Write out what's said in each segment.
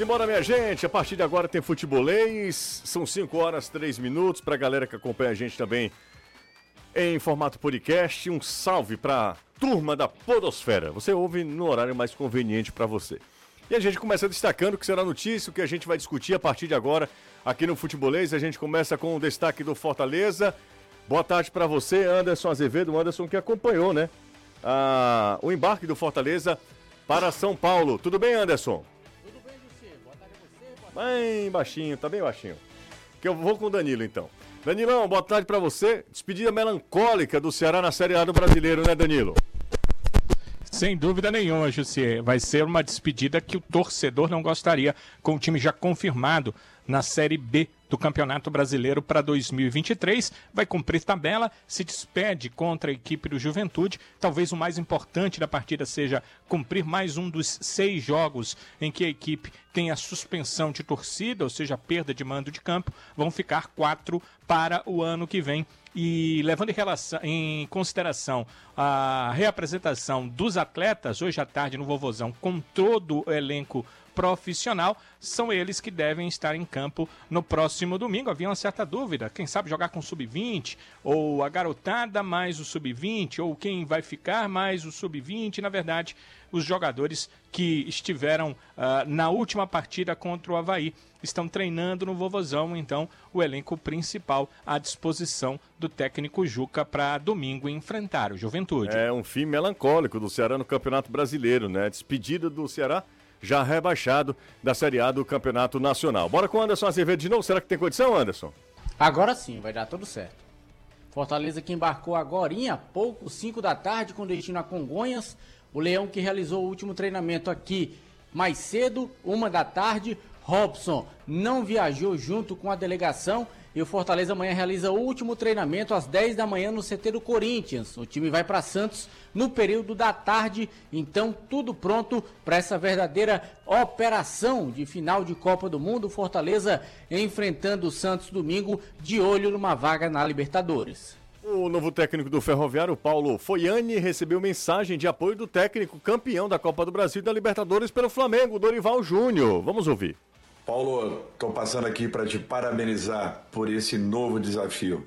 Simbora, minha gente. A partir de agora tem futebolês. São 5 horas 3 minutos. Pra galera que acompanha a gente também em formato podcast. Um salve pra turma da Podosfera. Você ouve no horário mais conveniente para você. E a gente começa destacando o que será notícia, o que a gente vai discutir a partir de agora aqui no Futebolês. A gente começa com o destaque do Fortaleza. Boa tarde para você, Anderson Azevedo, Anderson que acompanhou, né? O embarque do Fortaleza para São Paulo. Tudo bem, Anderson? Bem baixinho, tá bem baixinho. Que eu vou com o Danilo então. Danilão, boa tarde para você. Despedida melancólica do Ceará na Série A do Brasileiro, né, Danilo? Sem dúvida nenhuma, José. Vai ser uma despedida que o torcedor não gostaria, com o time já confirmado na Série B do Campeonato Brasileiro para 2023. Vai cumprir tabela, se despede contra a equipe do Juventude. Talvez o mais importante da partida seja cumprir mais um dos seis jogos em que a equipe tem a suspensão de torcida, ou seja, a perda de mando de campo. Vão ficar quatro para o ano que vem. E levando em, relação, em consideração a reapresentação dos atletas hoje à tarde no Vovozão com todo o elenco profissional, são eles que devem estar em campo no próximo domingo. Havia uma certa dúvida, quem sabe jogar com sub-20, ou a garotada mais o sub-20, ou quem vai ficar mais o sub-20. Na verdade, os jogadores que estiveram uh, na última partida contra o Havaí estão treinando no Vovozão, então o elenco principal à disposição do técnico Juca para domingo enfrentar o Juventude. É um fim melancólico do Ceará no Campeonato Brasileiro, né? Despedida do Ceará já rebaixado da Série A do Campeonato Nacional. Bora com o Anderson Azevedo de novo. Será que tem condição, Anderson? Agora sim, vai dar tudo certo. Fortaleza que embarcou agora há pouco, 5 da tarde, com destino a Congonhas. O Leão que realizou o último treinamento aqui mais cedo, uma da tarde. Robson não viajou junto com a delegação e o Fortaleza amanhã realiza o último treinamento às 10 da manhã no CT do Corinthians. O time vai para Santos no período da tarde, então tudo pronto para essa verdadeira operação de final de Copa do Mundo. Fortaleza enfrentando o Santos domingo, de olho numa vaga na Libertadores. O novo técnico do Ferroviário, Paulo Foiani, recebeu mensagem de apoio do técnico campeão da Copa do Brasil e da Libertadores pelo Flamengo, Dorival Júnior. Vamos ouvir. Paulo, estou passando aqui para te parabenizar por esse novo desafio.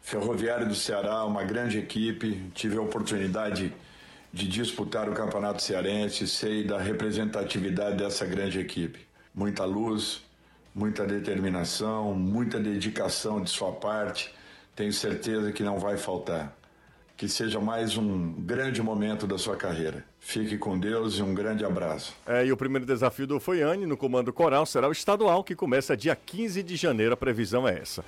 Ferroviário do Ceará, uma grande equipe, tive a oportunidade de disputar o Campeonato Cearense, sei da representatividade dessa grande equipe. Muita luz, muita determinação, muita dedicação de sua parte, tenho certeza que não vai faltar. Que seja mais um grande momento da sua carreira. Fique com Deus e um grande abraço. É, e o primeiro desafio do Foiane no comando coral será o estadual, que começa dia 15 de janeiro. A previsão é essa.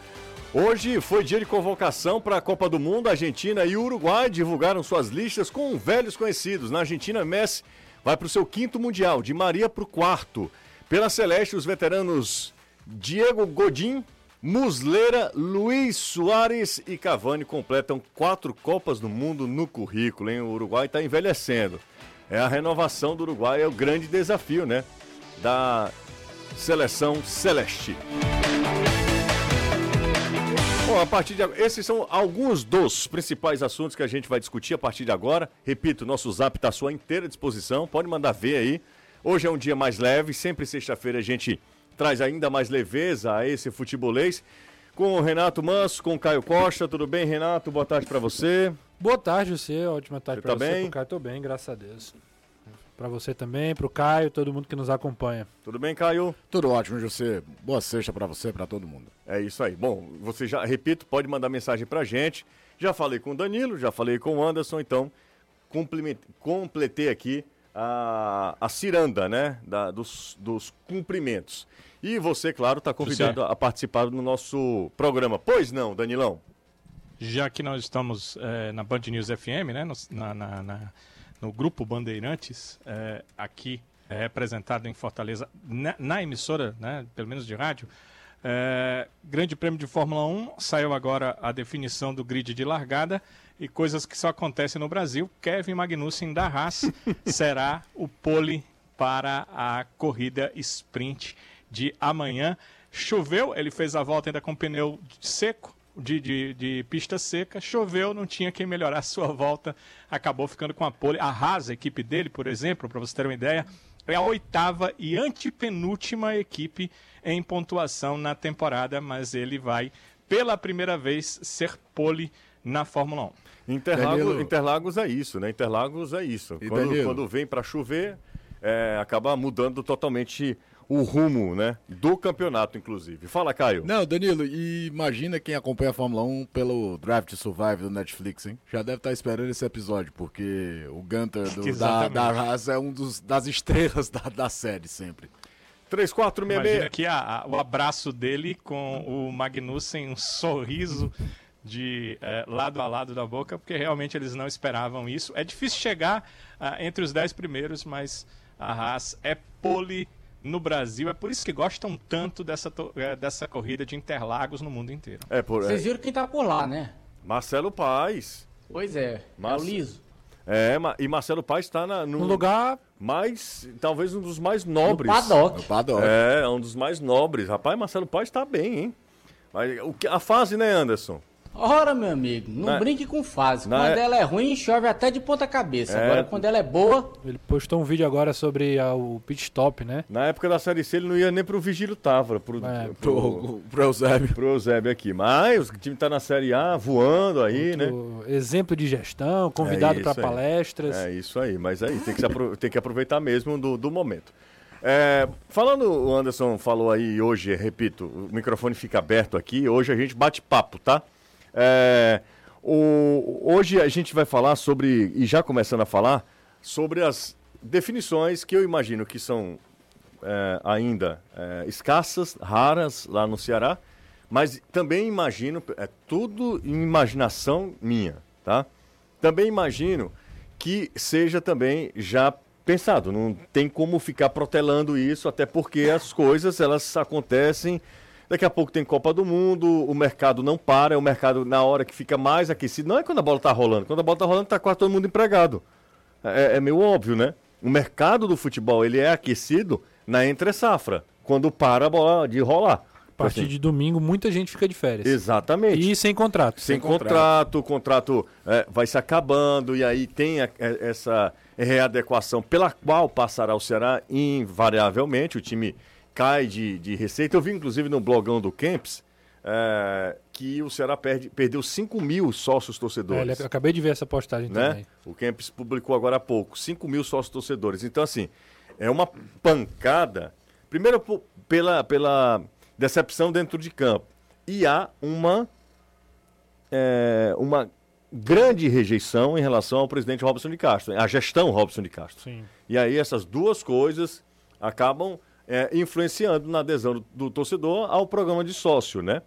Hoje foi dia de convocação para a Copa do Mundo. A Argentina e o Uruguai divulgaram suas listas com velhos conhecidos. Na Argentina, Messi vai para o seu quinto Mundial, de Maria para o quarto. Pela Celeste, os veteranos Diego Godin, Muslera, Luiz Soares e Cavani completam quatro Copas do Mundo no currículo, hein? O Uruguai está envelhecendo. É a renovação do Uruguai, é o grande desafio, né? Da seleção celeste. Bom, a partir de agora, esses são alguns dos principais assuntos que a gente vai discutir a partir de agora. Repito, nosso zap está à sua inteira disposição, pode mandar ver aí. Hoje é um dia mais leve, sempre sexta-feira a gente traz ainda mais leveza a esse futebolês. Com o Renato Manso, com o Caio Costa. Tudo bem, Renato? Boa tarde para você. Boa tarde, você. Ótima tarde para tá você. Pro Caio, tô bem, graças a Deus. Para você também, para o Caio, todo mundo que nos acompanha. Tudo bem, Caio? Tudo ótimo, José. Boa sexta para você, para todo mundo. É isso aí. Bom, você já, repito, pode mandar mensagem para gente. Já falei com o Danilo, já falei com o Anderson, então completei aqui a, a ciranda, né, da, dos, dos cumprimentos. E você, claro, está convidado a participar do nosso programa. Pois não, Danilão? Já que nós estamos é, na Band News FM, né, no, na, na, na, no grupo Bandeirantes, é, aqui é, representado em Fortaleza, na, na, emissora, né, pelo menos de rádio, é, Grande Prêmio de Fórmula 1, saiu agora a definição do grid de largada e coisas que só acontecem no Brasil. Kevin Magnussen da Haas será o pole para a corrida sprint de amanhã. Choveu, ele fez a volta ainda com pneu seco, de, de, de, pista seca, choveu, não tinha quem melhorar a sua volta, acabou ficando com a pole. A Haas, a equipe dele, por exemplo, para você ter uma ideia, é a oitava e antepenúltima equipe em pontuação na temporada, mas ele vai pela primeira vez ser pole na Fórmula 1. Interlagos. Interlagos é isso, né? Interlagos é isso. E Quando, quando vem para chover, é, acaba mudando totalmente o rumo, né? Do campeonato, inclusive. Fala, Caio. Não, Danilo, e imagina quem acompanha a Fórmula 1 pelo Drive to Survive do Netflix, hein? Já deve estar esperando esse episódio, porque o Gunter do- da, da Haas é um dos, das estrelas da, da série sempre. 3466. Imagina aqui a- a- o abraço dele com o Magnussen, um sorriso de eh, lado a lado da boca, porque realmente eles não esperavam isso. É difícil chegar ah, entre os dez primeiros, mas a Haas é pole no Brasil. É por isso que gostam tanto dessa, eh, dessa corrida de Interlagos no mundo inteiro. É, por, é, Vocês viram quem tá por lá, né? Marcelo Paz. Pois é, é Massa. o Liso. É, e Marcelo Paz está no Um lugar mais, talvez um dos mais No nobres. paddock. No paddock. É, um dos mais nobres. Rapaz, Marcelo Paz está bem, hein? Mas o que, a fase, né, Anderson? Ora, meu amigo, não Na- brinque com fase. Na- Quando ela é ruim, chove até de ponta cabeça. É. Agora, quando ela é boa, Ele postou um vídeo agora sobre ah, o pit stop, né? Na época da Série C ele não ia nem pro Vigílio Távora, pro, É, pro, Pro, pro Eusébio. pro Eusébio aqui. Mas o time tá na Série A voando aí, né? O exemplo de gestão, convidado É para palestras. É isso aí, mas aí tem que, se apro- tem que aproveitar mesmo do, do momento. É, falando, o Anderson falou aí hoje, repito, o microfone fica aberto aqui, hoje a gente bate papo, tá? É, o- hoje a gente vai falar sobre, e já começando a falar, sobre as definições que eu imagino que são é, ainda é, escassas, raras lá no Ceará, mas também imagino, é tudo em imaginação minha, tá? Também imagino que seja também já pensado, não tem como ficar protelando isso, até porque as coisas elas acontecem. Daqui a pouco tem Copa do Mundo, o mercado não para, é o mercado na hora que fica mais aquecido. Não é quando a bola tá rolando, quando a bola tá rolando tá quase todo mundo empregado. É, é meio óbvio, né? O mercado do futebol ele é aquecido na entre safra, quando para a bola de rolar. A partir Assim, de domingo, muita gente fica de férias. Exatamente. E sem contrato. Sem Sem contrato, o contrato é, vai se acabando e aí tem a- é- essa readequação pela qual passará o Ceará invariavelmente. O time cai de, de receita. Eu vi inclusive no blogão do Camps é, que o Ceará perde, perdeu 5 mil sócios É, torcedores. eu acabei de ver essa postagem né? também. O Camps publicou agora há pouco, 5 mil sócios torcedores. Então, assim, é uma pancada. Primeiro pela, pela decepção dentro de campo. E há uma, é, uma grande rejeição em relação ao presidente Robson de Castro, a gestão Robson de Castro. Sim. E aí essas duas coisas acabam é, influenciando na adesão do, do torcedor ao programa de sócio, né?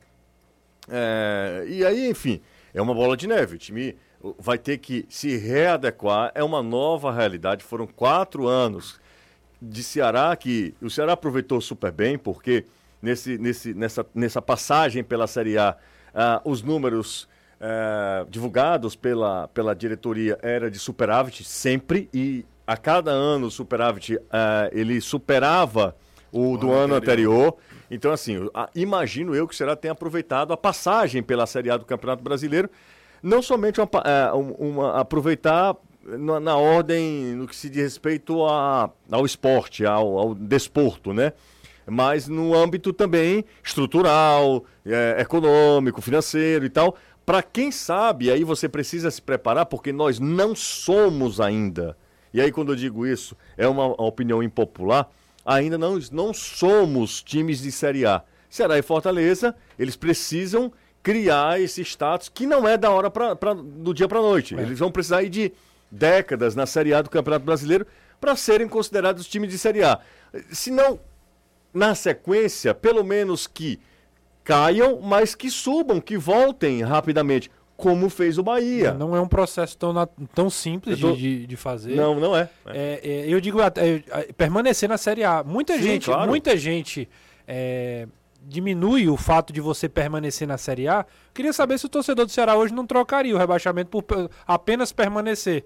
É, e aí, enfim, é uma bola de neve. O time vai ter que se readequar. É uma nova realidade. Foram quatro anos de Ceará que o Ceará aproveitou super bem, porque nesse, nesse, nessa, nessa passagem pela Série A, ah, os números eh, divulgados pela, pela diretoria era de superávit sempre e a cada ano o superávit ah, ele superava o do ano anterior. Então, assim, a- imagino eu que o Ceará tenha aproveitado a passagem pela Série A do Campeonato Brasileiro, não somente uma, pa- eh, um- uma- aproveitar na, na ordem no que se diz respeito a, ao esporte, ao, ao desporto, né? Mas no âmbito também estrutural, eh, econômico, financeiro e tal. Para quem sabe, aí você precisa se preparar, porque nós não somos ainda. E aí, quando eu digo isso, é uma opinião impopular. Ainda não, não somos times de Série A. Ceará e Fortaleza, eles precisam criar esse status que não é da hora pra, pra- do dia para noite. Eles vão precisar aí de décadas na Série A do Campeonato Brasileiro para serem considerados times de Série A. Se não, na sequência, pelo menos que caiam, mas que subam, que voltem rapidamente, como fez o Bahia. Não é um processo tão, tão simples tô- de, de, fazer. Não, não é. É, é, eu digo até, é, é, permanecer na Série A. Muita Sim, gente, claro. muita gente é, diminui o fato de você permanecer na Série A. Queria saber se o torcedor do Ceará hoje não trocaria o rebaixamento por pe- apenas permanecer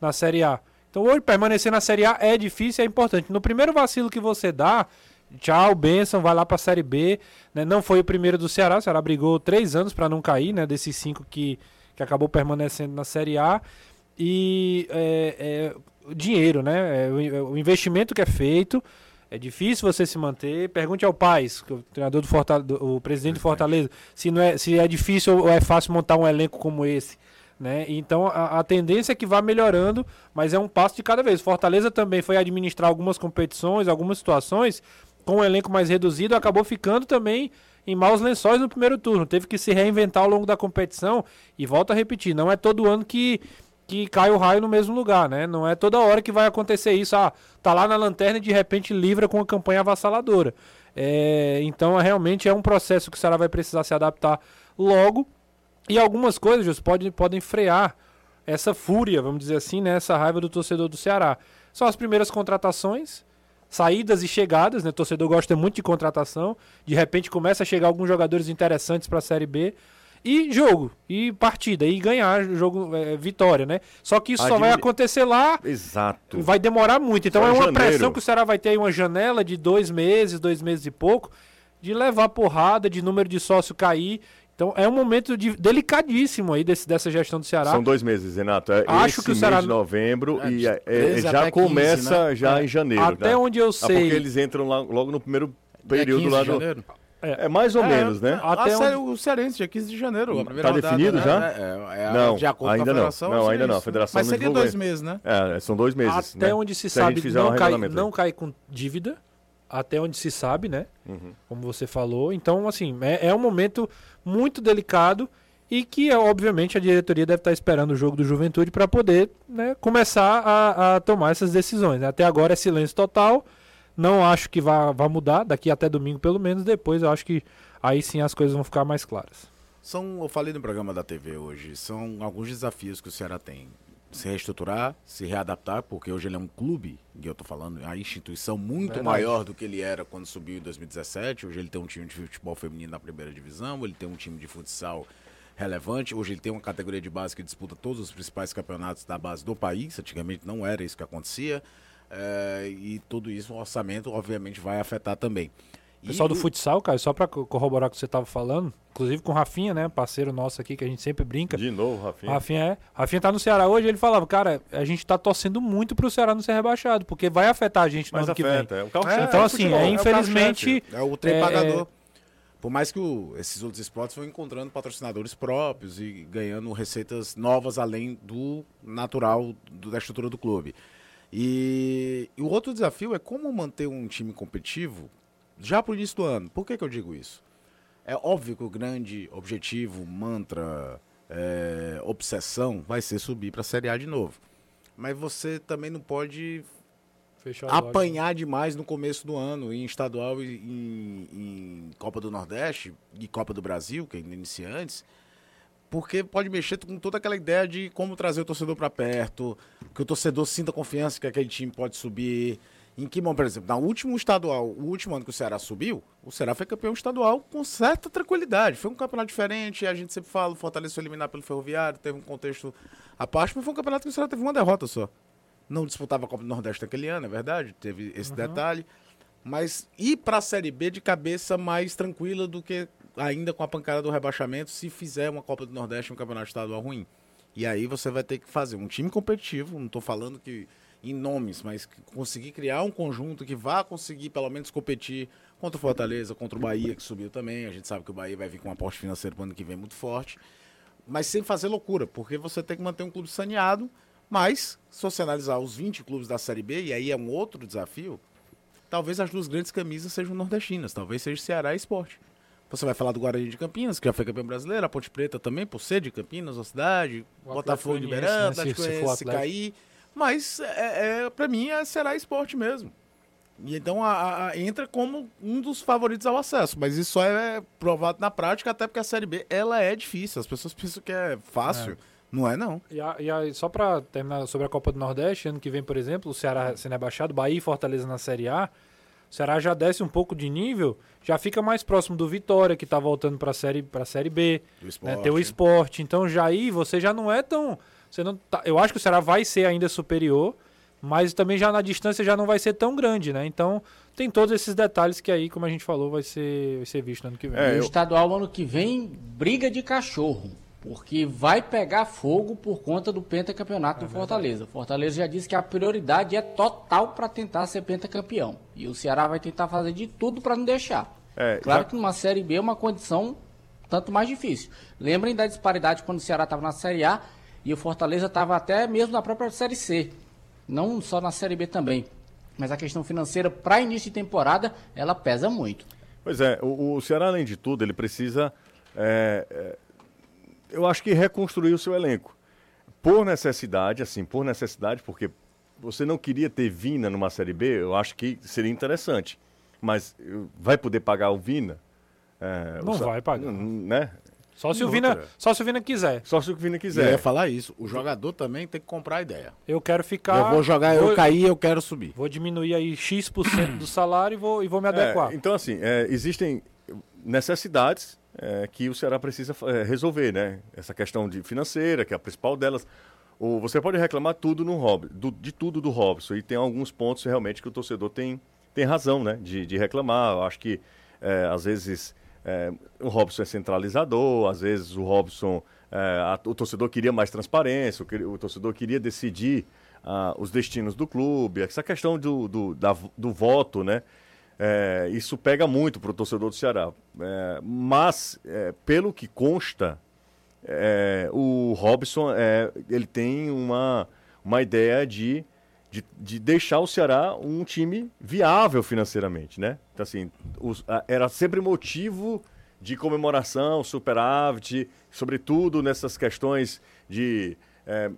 na Série A. Então hoje permanecer na Série A é difícil, é importante. No primeiro vacilo que você dá, tchau, benção, vai lá pra Série B. né? Não foi o primeiro do Ceará, o Ceará brigou três anos para não cair, né? Desses cinco que, que acabou permanecendo na Série A. E é, é, o dinheiro, né? É, o, o investimento que é feito. É difícil você se manter. Pergunte ao Paz, que é o treinador do Fortaleza, o presidente do Fortaleza, se, não é, se é difícil ou é fácil montar um elenco como esse. Né? Então a, a, tendência é que vá melhorando, mas é um passo de cada vez. Fortaleza também foi administrar algumas competições, algumas situações com um elenco mais reduzido, acabou ficando também em maus lençóis no primeiro turno. Teve que se reinventar ao longo da competição e volta a repetir, não é todo ano que que cai o raio no mesmo lugar, né? Não é toda hora que vai acontecer isso. Ah, tá lá na lanterna e de repente livra com uma campanha avassaladora. É, então, é, realmente é um processo que o Ceará vai precisar se adaptar logo. E algumas coisas podem, podem frear essa fúria, vamos dizer assim, né? Essa raiva do torcedor do Ceará. São as primeiras contratações, saídas e chegadas, né? O torcedor gosta muito de contratação. De repente começa a chegar alguns jogadores interessantes para a Série B. E jogo, e partida, e ganhar jogo, é, vitória, né? Só que isso Admir... só vai acontecer lá. Exato. Vai demorar muito. Então só é uma janeiro. pressão que o Ceará vai ter aí uma janela de dois meses, dois meses e pouco, de levar porrada, de número de sócio cair. Então é um momento de, delicadíssimo aí desse, dessa gestão do Ceará. São dois meses, Renato. É Acho que o Ceará de novembro é, e é, é já começa 15, né? já em janeiro. Até tá? onde eu sei. Ah, porque eles entram lá, logo no primeiro período lá do. É, é, mais ou é, menos, né? Até a onde... O Cearense, dia 15 de janeiro. Está definido né? já? É, é, não, de acordo ainda com a federação. Não, não ainda não. A federação Mas seria dois meses, né? É, são dois meses. Até né? onde se, se sabe, não, um cai, não cai com dívida. Até onde se sabe, né? Uhum. Como você falou. Então, assim, é, é um momento muito delicado e que, obviamente, a diretoria deve estar esperando o jogo do Juventude para poder né, começar a, a, tomar essas decisões. Até agora é silêncio total. Não acho que vá, vá mudar daqui até domingo, pelo menos. Depois eu acho que aí sim as coisas vão ficar mais claras. São, eu falei no programa da TV hoje, são alguns desafios que o Ceará tem. Se reestruturar, se readaptar, porque hoje ele é um clube, e eu estou falando, a instituição muito Verdade. maior do que ele era quando subiu em 2017. Hoje ele tem um time de futebol feminino na primeira divisão, ele tem um time de futsal relevante. Hoje ele tem uma categoria de base que disputa todos os principais campeonatos da base do país. Antigamente não era isso que acontecia. É, e tudo isso, o orçamento, obviamente, vai afetar também. Pessoal do futsal, cara, só para corroborar o que você estava falando, inclusive com o Rafinha, né, parceiro nosso aqui que a gente sempre brinca. De novo, Rafinha. Rafinha é. Rafinha tá no Ceará hoje, ele falava, cara, a gente tá torcendo muito pro Ceará não ser rebaixado, porque vai afetar a gente no Mas ano afeta, que vem. É, o é, então, assim, é, infelizmente. É o, é o trem pagador. Por mais que o, esses outros esportes vão encontrando patrocinadores próprios e ganhando receitas novas além do natural do, da estrutura do clube. E, e, o outro desafio é como manter um time competitivo já para o início do ano. Por que, que eu digo isso? É óbvio que o grande objetivo, mantra, é, obsessão vai ser subir para a Série A de novo. Mas você também não pode apanhar demais no começo do ano, em estadual e em, em, Copa do Nordeste e Copa do Brasil, que ainda inicia antes, porque pode mexer com toda aquela ideia de como trazer o torcedor para perto, que o torcedor sinta confiança que aquele time pode subir. Em que por exemplo, no último estadual, o último ano que o Ceará subiu, o Ceará foi campeão estadual com certa tranquilidade. Foi um campeonato diferente, a gente sempre fala, o Fortaleza foi eliminado pelo Ferroviário, teve um contexto à parte, mas foi um campeonato que o Ceará teve uma derrota só. Não disputava a Copa do Nordeste naquele ano, é verdade, teve esse uhum. detalhe. Mas ir para a Série B de cabeça mais tranquila do que ainda com a pancada do rebaixamento se fizer uma Copa do Nordeste um campeonato estadual ruim. E aí você vai ter que fazer um time competitivo, não estou falando que em nomes, mas conseguir criar um conjunto que vá conseguir pelo menos competir contra o Fortaleza, contra o Bahia, que subiu também. A gente sabe que o Bahia vai vir com um aporte financeiro para o ano que vem muito forte. Mas sem fazer loucura, porque você tem que manter um clube saneado. Mas, se você analisar os 20 clubes da Série B, e aí é um outro desafio, talvez as duas grandes camisas sejam nordestinas. Talvez seja Ceará e Esporte. Você vai falar do Guarani de Campinas, que já foi campeão brasileiro, a Ponte Preta também, por ser de Campinas, a cidade, o Botafogo de Beirão, né, se, se, se cair. Mas, é, é, para mim, é, será esporte mesmo. E então a, a, entra como um dos favoritos ao acesso. Mas isso só é provado na prática, até porque a Série B ela é difícil. As pessoas pensam que é fácil. É. Não é, não. E, a, e a, só para terminar sobre a Copa do Nordeste, ano que vem, por exemplo, o Ceará sendo rebaixado, Bahia e Fortaleza na Série A. O Ceará já desce um pouco de nível, já fica mais próximo do Vitória, que está voltando para a série, série B. Né, ter o esporte. Então já aí você já não é tão você não tá, eu acho que o Ceará vai ser ainda superior, mas também já na distância já não vai ser tão grande, né? Então tem todos esses detalhes que aí, como a gente falou, vai ser, vai ser visto no ano que vem. É, eu... O estadual ano que vem, briga de cachorro. Porque vai pegar fogo por conta do pentacampeonato é do Fortaleza. O Fortaleza já disse que a prioridade é total para tentar ser pentacampeão. E o Ceará vai tentar fazer de tudo para não deixar. É, claro já... que numa Série B é uma condição tanto mais difícil. Lembrem da disparidade quando o Ceará estava na Série A e o Fortaleza estava até mesmo na própria Série C. Não só na Série B também. Mas a questão financeira para início de temporada, ela pesa muito. Pois é, o, o Ceará, além de tudo, ele precisa. É, é, eu acho que reconstruir o seu elenco. Por necessidade, assim, por necessidade, porque você não queria ter Vina numa Série B, eu acho que seria interessante. Mas vai poder pagar o Vina? É, não vai pagar. Né? Só se, o Vina, só se o Vina quiser. Só se o Vina quiser. Eu ia falar isso. O jogador também tem que comprar a ideia. Eu quero ficar. Eu vou jogar, vou, eu cair, eu quero subir. Vou diminuir aí X% do salário e vou, e vou me adequar. É, então, assim, é, existem necessidades é, que o Ceará precisa é, resolver, né? Essa questão de financeira, que é a principal delas. O, você pode reclamar tudo no Rob, do, de tudo do Robson. E tem alguns pontos realmente que o torcedor tem, tem razão, né? De, de reclamar. Eu acho que, é, às vezes é, o Robson é centralizador, às vezes o Robson, é, a, o torcedor queria mais transparência, o, o torcedor queria decidir uh, os destinos do clube, essa questão do, do, da, do voto, né? É, isso pega muito para o torcedor do Ceará. É, mas, é, pelo que consta, é, o Robson ele tem uma, uma ideia de de, de, deixar o Ceará um time viável financeiramente, né? Então, assim, os, a, era sempre motivo de comemoração, superávit, sobretudo nessas questões de é,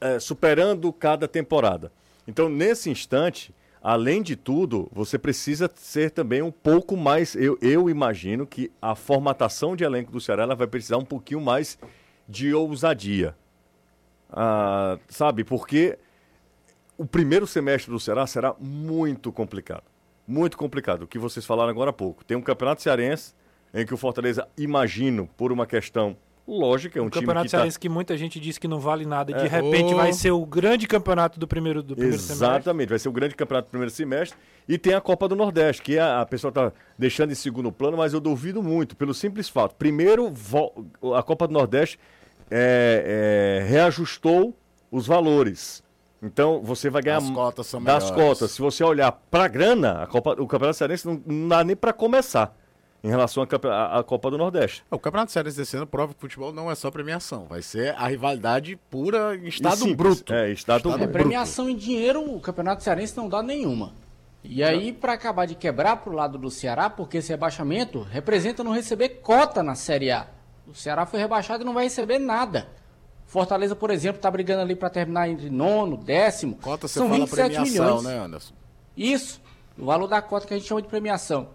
é, superando cada temporada. Então, nesse instante, além de tudo, você precisa ser também um pouco mais. Eu, eu imagino que a formatação de elenco do Ceará vai precisar um pouquinho mais de ousadia. Ah, sabe? Porque o primeiro semestre do Ceará será muito complicado. Muito complicado. O que vocês falaram agora há pouco. Tem um campeonato cearense em que o Fortaleza, imagino, por uma questão lógica, é um, um time campeonato que tá cearense tá... que muita gente diz que não vale nada. De é, repente oh... vai ser o grande campeonato do primeiro, do primeiro Exatamente, semestre. Exatamente, vai ser o grande campeonato do primeiro semestre. E tem a Copa do Nordeste, que a, a pessoa está deixando em segundo plano, mas eu duvido muito, pelo simples fato. Primeiro, a Copa do Nordeste é, é, reajustou os valores. Então você vai ganhar As cotas são das melhores. cotas. Se você olhar para a grana, Copa, o Campeonato Cearense não, não dá nem para começar em relação à Copa do Nordeste. O Campeonato Cearense desse ano prova que o futebol não é só premiação, vai ser a rivalidade pura em estado bruto. É, estado, estado bruto. Premiação em dinheiro, o Campeonato Cearense não dá nenhuma. E aí, para acabar de quebrar para o lado do Ceará, porque esse rebaixamento representa não receber cota na Série A. O Ceará foi rebaixado e não vai receber nada. Fortaleza, por exemplo, está brigando ali para terminar entre nono, décimo. Cota você São fala 27 premiação, milhões. né, Anderson? Isso, o valor da cota que a gente chama de premiação.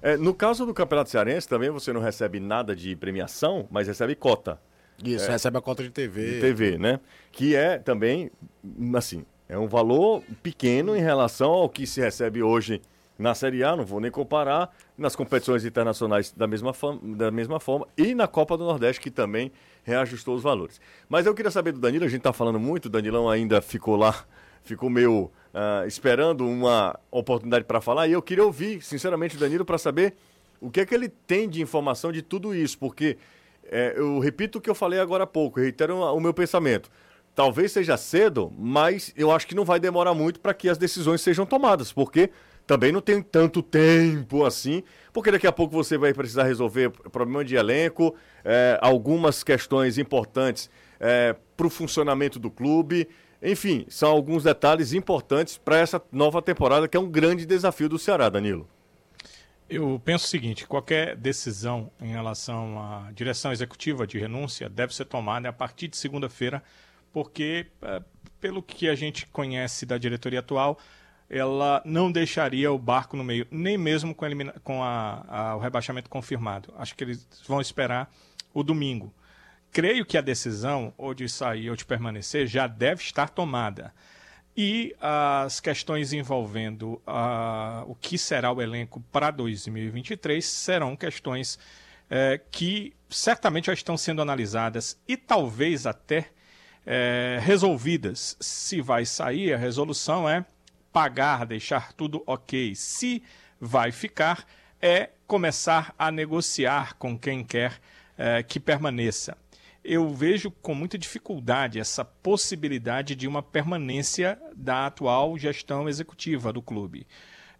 É, no caso do Campeonato Cearense, também você não recebe nada de premiação, mas recebe cota. Isso, é, recebe a cota de TV. De TV, né? Que é também, assim, é um valor pequeno em relação ao que se recebe hoje na Série A, não vou nem comparar, nas competições internacionais da mesma, da mesma forma, e na Copa do Nordeste, que também reajustou os valores. Mas eu queria saber do Danilo, a gente está falando muito, o Danilão ainda ficou lá, ficou meio uh, esperando uma oportunidade para falar, e eu queria ouvir, sinceramente, o Danilo para saber o que é que ele tem de informação de tudo isso, porque é, eu repito o que eu falei agora há pouco, reitero o meu pensamento. Talvez seja cedo, mas eu acho que não vai demorar muito para que as decisões sejam tomadas, porque também não tem tanto tempo assim, porque daqui a pouco você vai precisar resolver problema de elenco, é, algumas questões importantes é, para o funcionamento do clube. Enfim, são alguns detalhes importantes para essa nova temporada, que é um grande desafio do Ceará, Danilo. Eu penso o seguinte: qualquer decisão em relação à direção executiva de renúncia deve ser tomada a partir de segunda-feira, porque, é, pelo que a gente conhece da diretoria atual, ela não deixaria o barco no meio, nem mesmo com, elimina com a, a, o rebaixamento confirmado. Acho que eles vão esperar o domingo. Creio que a decisão, ou de sair ou de permanecer, já deve estar tomada. E as questões envolvendo uh, o que será o elenco para 2023 serão questões uh, que certamente já estão sendo analisadas e talvez até uh, resolvidas. Se vai sair, a resolução é pagar, deixar tudo ok. Se vai ficar, é começar a negociar com quem quer eh, que permaneça. Eu vejo com muita dificuldade essa possibilidade de uma permanência da atual gestão executiva do clube.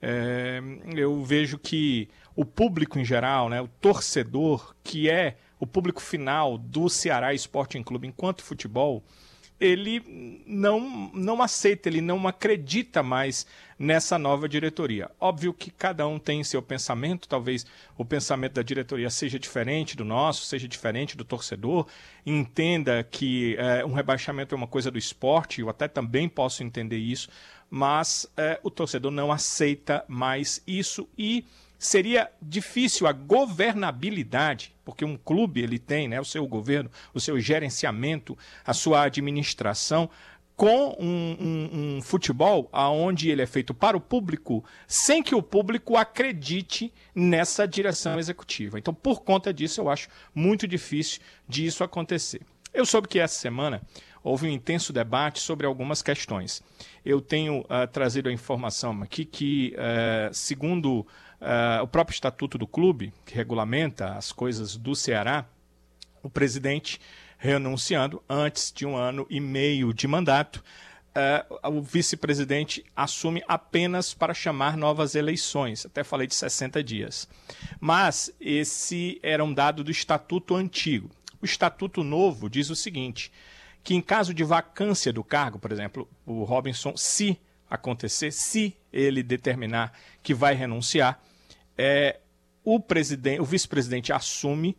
É, eu vejo que o público em geral, né, o torcedor, que é o público final do Ceará Sporting Clube enquanto futebol, ele não, não aceita, ele não acredita mais nessa nova diretoria. Óbvio que cada um tem seu pensamento, talvez o pensamento da diretoria seja diferente do nosso, seja diferente do torcedor, entenda que é, um rebaixamento é uma coisa do esporte, eu até também posso entender isso, mas é, o torcedor não aceita mais isso e seria difícil a governabilidade, porque um clube ele tem né, o seu governo, o seu gerenciamento, a sua administração, com um, um, um, futebol onde ele é feito para o público, sem que o público acredite nessa direção executiva. Então, por conta disso, eu acho muito difícil disso acontecer. Eu soube que essa semana houve um intenso debate sobre algumas questões. Eu tenho uh, trazido a informação aqui que, uh, segundo Uh, o próprio estatuto do clube, que regulamenta as coisas do Ceará, o presidente renunciando antes de um ano e meio de mandato, uh, o vice-presidente assume apenas para chamar novas eleições. Até falei de 60 dias. Mas esse era um dado do estatuto antigo. O estatuto novo diz o seguinte: que em caso de vacância do cargo, por exemplo, o Robinson, se acontecer, se ele determinar que vai renunciar, é, o presidente, o vice-presidente assume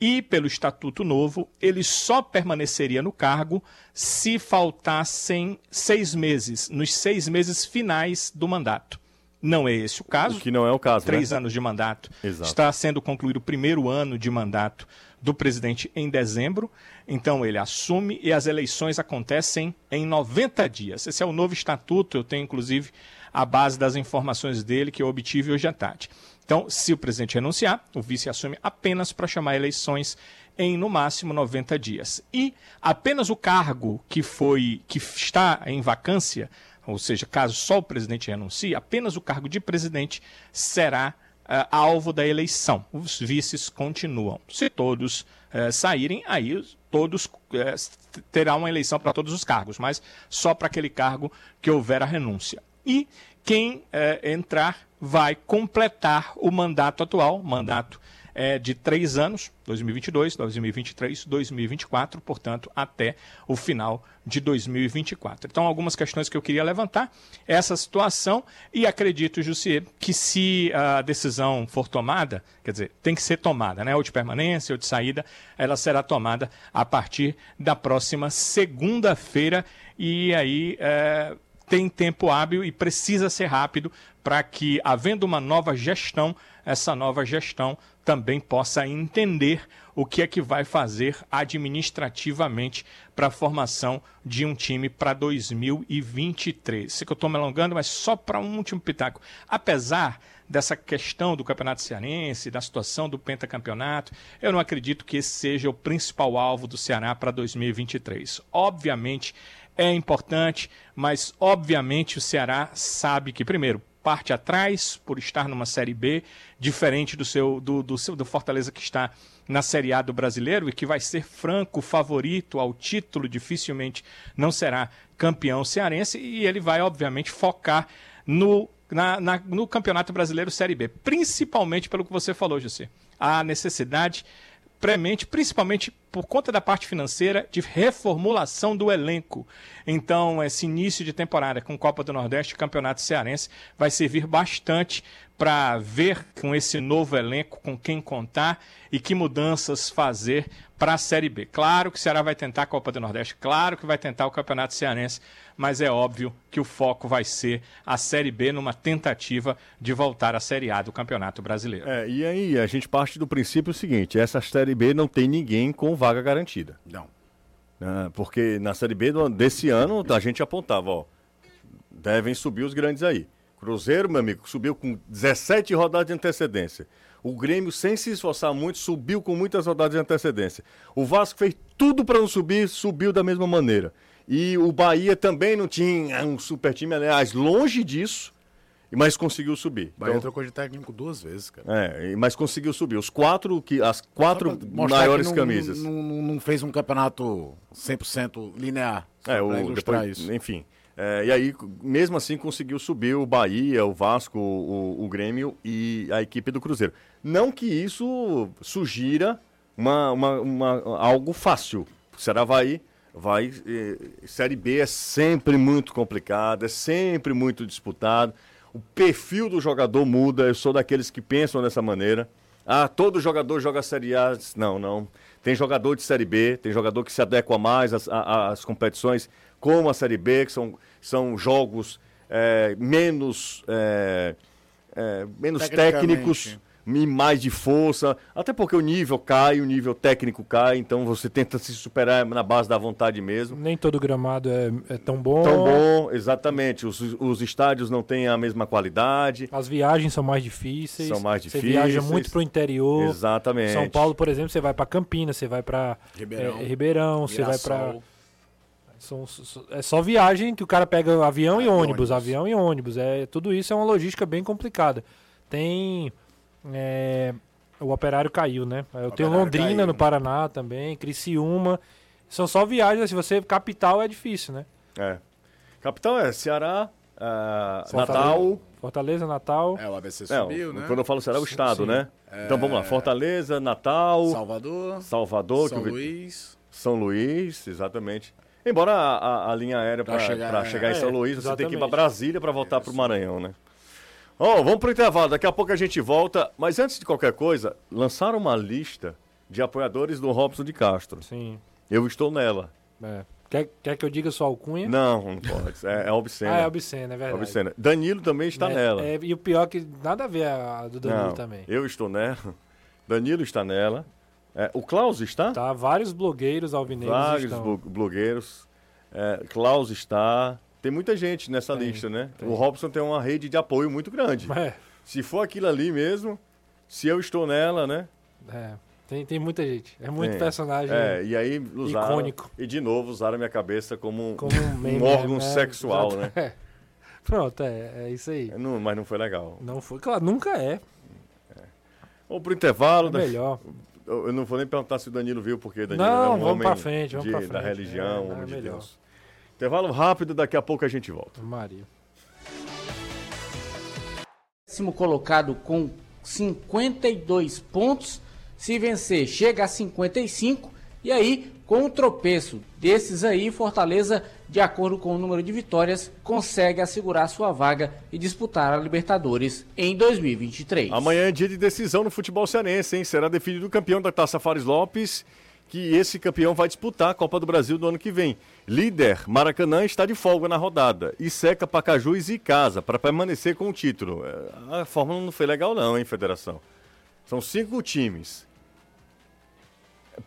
e pelo estatuto novo ele só permaneceria no cargo se faltassem seis meses, nos seis meses finais do mandato. Não é esse o caso. O que não é o caso. Três né? anos de mandato. Exato. Está sendo concluído o primeiro ano de mandato do presidente em dezembro. Então ele assume e as eleições acontecem em 90 dias. Esse é o novo estatuto. Eu tenho, inclusive, a base das informações dele que eu obtive hoje à tarde. Então, se o presidente renunciar, o vice assume apenas para chamar eleições em no máximo 90 dias. E apenas o cargo que foi que está em vacância, ou seja, caso só o presidente renuncie, apenas o cargo de presidente será uh, alvo da eleição. Os vices continuam. Se todos uh, saírem, aí todos uh, terá uma eleição para todos os cargos, mas só para aquele cargo que houver a renúncia e quem entrar vai completar o mandato atual, mandato é, de três anos, 2022, 2023, 2024, portanto, até o final de 2024. Então, algumas questões que eu queria levantar, essa situação, e acredito, Jussier, que se a decisão for tomada, quer dizer, tem que ser tomada, né? Ou de permanência ou de saída, ela será tomada a partir da próxima segunda-feira, e aí. É, tem tempo hábil e precisa ser rápido para que, havendo uma nova gestão, essa nova gestão também possa entender o que é que vai fazer administrativamente para a formação de um time para 2023. Sei que eu estou me alongando, mas só para um último pitaco. Apesar dessa questão do Campeonato Cearense, da situação do pentacampeonato, eu não acredito que esse seja o principal alvo do Ceará para 2023. Obviamente, é importante, mas obviamente o Ceará sabe que, primeiro, parte atrás por estar numa Série B, diferente do seu do, do, seu, do Fortaleza que está na Série A do brasileiro e que vai ser franco favorito ao título, dificilmente não será campeão cearense, e ele vai, obviamente, focar no, na, na, no Campeonato Brasileiro Série B, principalmente pelo que você falou, José. A necessidade premente, principalmente por conta da parte financeira de reformulação do elenco. Então, esse início de temporada com Copa do Nordeste e Campeonato Cearense vai servir bastante para ver com esse novo elenco com quem contar e que mudanças fazer para a Série B. Claro que o Ceará vai tentar a Copa do Nordeste, claro que vai tentar o Campeonato Cearense, mas é óbvio que o foco vai ser a Série B numa tentativa de voltar à Série A do Campeonato Brasileiro. É, e aí a gente parte do princípio seguinte: essa Série B não tem ninguém com vaga garantida. Não. É, porque na Série B desse ano a gente apontava, ó, devem subir os grandes aí. Cruzeiro, meu amigo, subiu com 17 rodadas de antecedência. O Grêmio, sem se esforçar muito, subiu com muitas rodadas de antecedência. O Vasco fez tudo para não subir, subiu da mesma maneira. E o Bahia também não tinha um super time, aliás, longe disso. Mas conseguiu subir. Bahia Então, trocou de técnico duas vezes, cara. é, mas conseguiu subir. Os quatro, que, as quatro maiores não- camisas. Não, não- não fez um campeonato 100% linear. É, o, depois, isso. enfim. É, e aí, mesmo assim, conseguiu subir o Bahia, o Vasco, o, o Grêmio e a equipe do Cruzeiro. Não que isso sugira uma, uma- uma- algo fácil. O Ceará vai. vai eh, Série B é sempre muito complicado, é sempre muito disputado. O perfil do jogador muda. Eu sou daqueles que pensam dessa maneira. Ah, todo jogador joga Série A. Não, não. Tem jogador de Série B, tem jogador que se adequa mais às, às competições, como a Série B, que são, são jogos é, menos, é, é, menos técnicos mais de força. Até porque o nível cai, o nível técnico cai, então você tenta se superar na base da vontade mesmo. Nem todo gramado é, é tão bom. Tão bom, exatamente. Os, os estádios não têm a mesma qualidade. As viagens são mais difíceis. São mais Você viaja difíceis. muito pro interior. Exatamente. São Paulo, por exemplo, você vai para Campinas, você vai para Ribeirão. Ribeirão, você vai para. São, é só viagem que o cara pega avião e ônibus, ônibus. avião e ônibus. É, tudo isso é uma logística bem complicada. Tem. É, o operário caiu, né? Eu tenho Londrina caiu, no né? Paraná também, Criciúma. São só viagens, se você. Capital é difícil, né? É. Capital é Ceará, ah, Fortaleza. Natal. Fortaleza, Natal. É, o ABC Não, subiu, né? Quando eu falo Ceará, é o estado, Sim. né? Então vamos lá. Fortaleza, Natal, Salvador, Salvador, São que Luís. São Luís, exatamente. Embora a, a- a linha aérea para Pra chegar, chegar- em é, São Luís, você tem que ir para. Brasília para voltar para o Maranhão, né? Ó, vamos pro intervalo, daqui a pouco a gente volta. Mas antes de qualquer coisa, lançaram uma lista de apoiadores do Robson de Castro. Sim. Eu estou nela. É. Quer, quer que eu diga sua alcunha? Não, não pode. É, é obscena. Ah, é obscena, é verdade. obscena. Danilo também está É, nela. é, e o pior é que nada a ver a, do Danilo Não, também. Eu estou nela. Danilo está nela. É, o Klaus está? Tá, vários blogueiros alvinegros Vários estão. blo- blogueiros. É, Klaus está. Tem muita gente nessa Tem, lista, né? tem. O Robson tem uma rede de apoio muito grande. É, Se for aquilo ali mesmo, se eu estou nela, né? é, tem, tem muita gente. É muito Tem. personagem. É, e aí usaram. Icônico. E de novo usaram a minha cabeça como, um- Como um meme. órgão né? sexual, Exato. né? É. Pronto, é, é isso aí. Não, mas não foi legal. Não foi, claro, nunca é. Vamos pro intervalo. É da- melhor. Eu não vou nem perguntar se o Danilo viu, porque Danilo Não, é um vamos homem pra frente, vamos de- pra da frente. religião, É, homem é de melhor. Deus. Intervalo rápido, daqui a pouco a gente volta. Maria. Décimo colocado com 52 pontos. Se vencer, chega a 55. E aí, com o tropeço desses aí, Fortaleza, de acordo com o número de vitórias, consegue assegurar sua vaga e disputar a Libertadores em 2023. Amanhã é dia de decisão no futebol cearense, hein? Será definido o campeão da Taça Fares Lopes, que esse campeão vai disputar a Copa do Brasil do ano que vem. Líder, Maracanã está de folga na rodada. E seca Pacajus e Casa para permanecer com o título. É, A fórmula não foi legal não, hein, federação? São cinco times.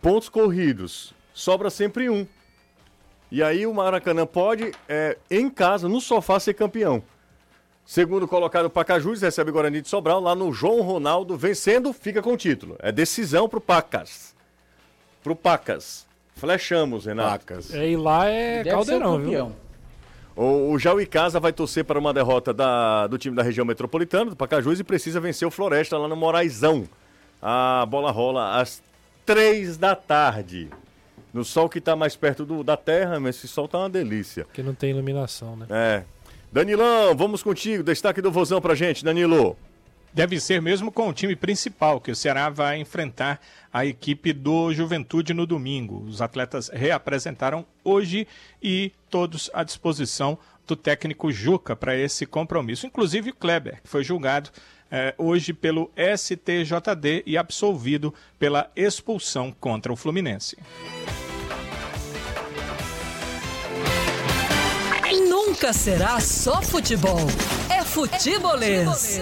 Pontos corridos. Sobra sempre um. E aí o Maracanã pode, é, em casa, no sofá, ser campeão. Segundo colocado Pacajus, recebe Guarani de Sobral lá no João Ronaldo, vencendo, fica com o título. É decisão pro Pacas. Pro Pacas. Flechamos, Renato. Placas. É, e lá é Deve caldeirão, viu? O, o Jaui Casa vai torcer para uma derrota da- do time da região metropolitana, do Pacajus, e precisa vencer o Floresta lá no Moraizão. A bola rola às três da tarde. No sol que está mais perto do- da terra, mas esse sol tá uma delícia. Porque não tem iluminação, né? É. Danilão, vamos contigo. Destaque do Vozão pra gente, Danilo. Deve ser mesmo com o time principal, que o Ceará vai enfrentar a equipe do Juventude no domingo. Os atletas reapresentaram hoje e todos à disposição do técnico Juca para esse compromisso. Inclusive o Kleber, que foi julgado eh, hoje pelo STJD e absolvido pela expulsão contra o Fluminense. Nunca será só futebol. É futebolês.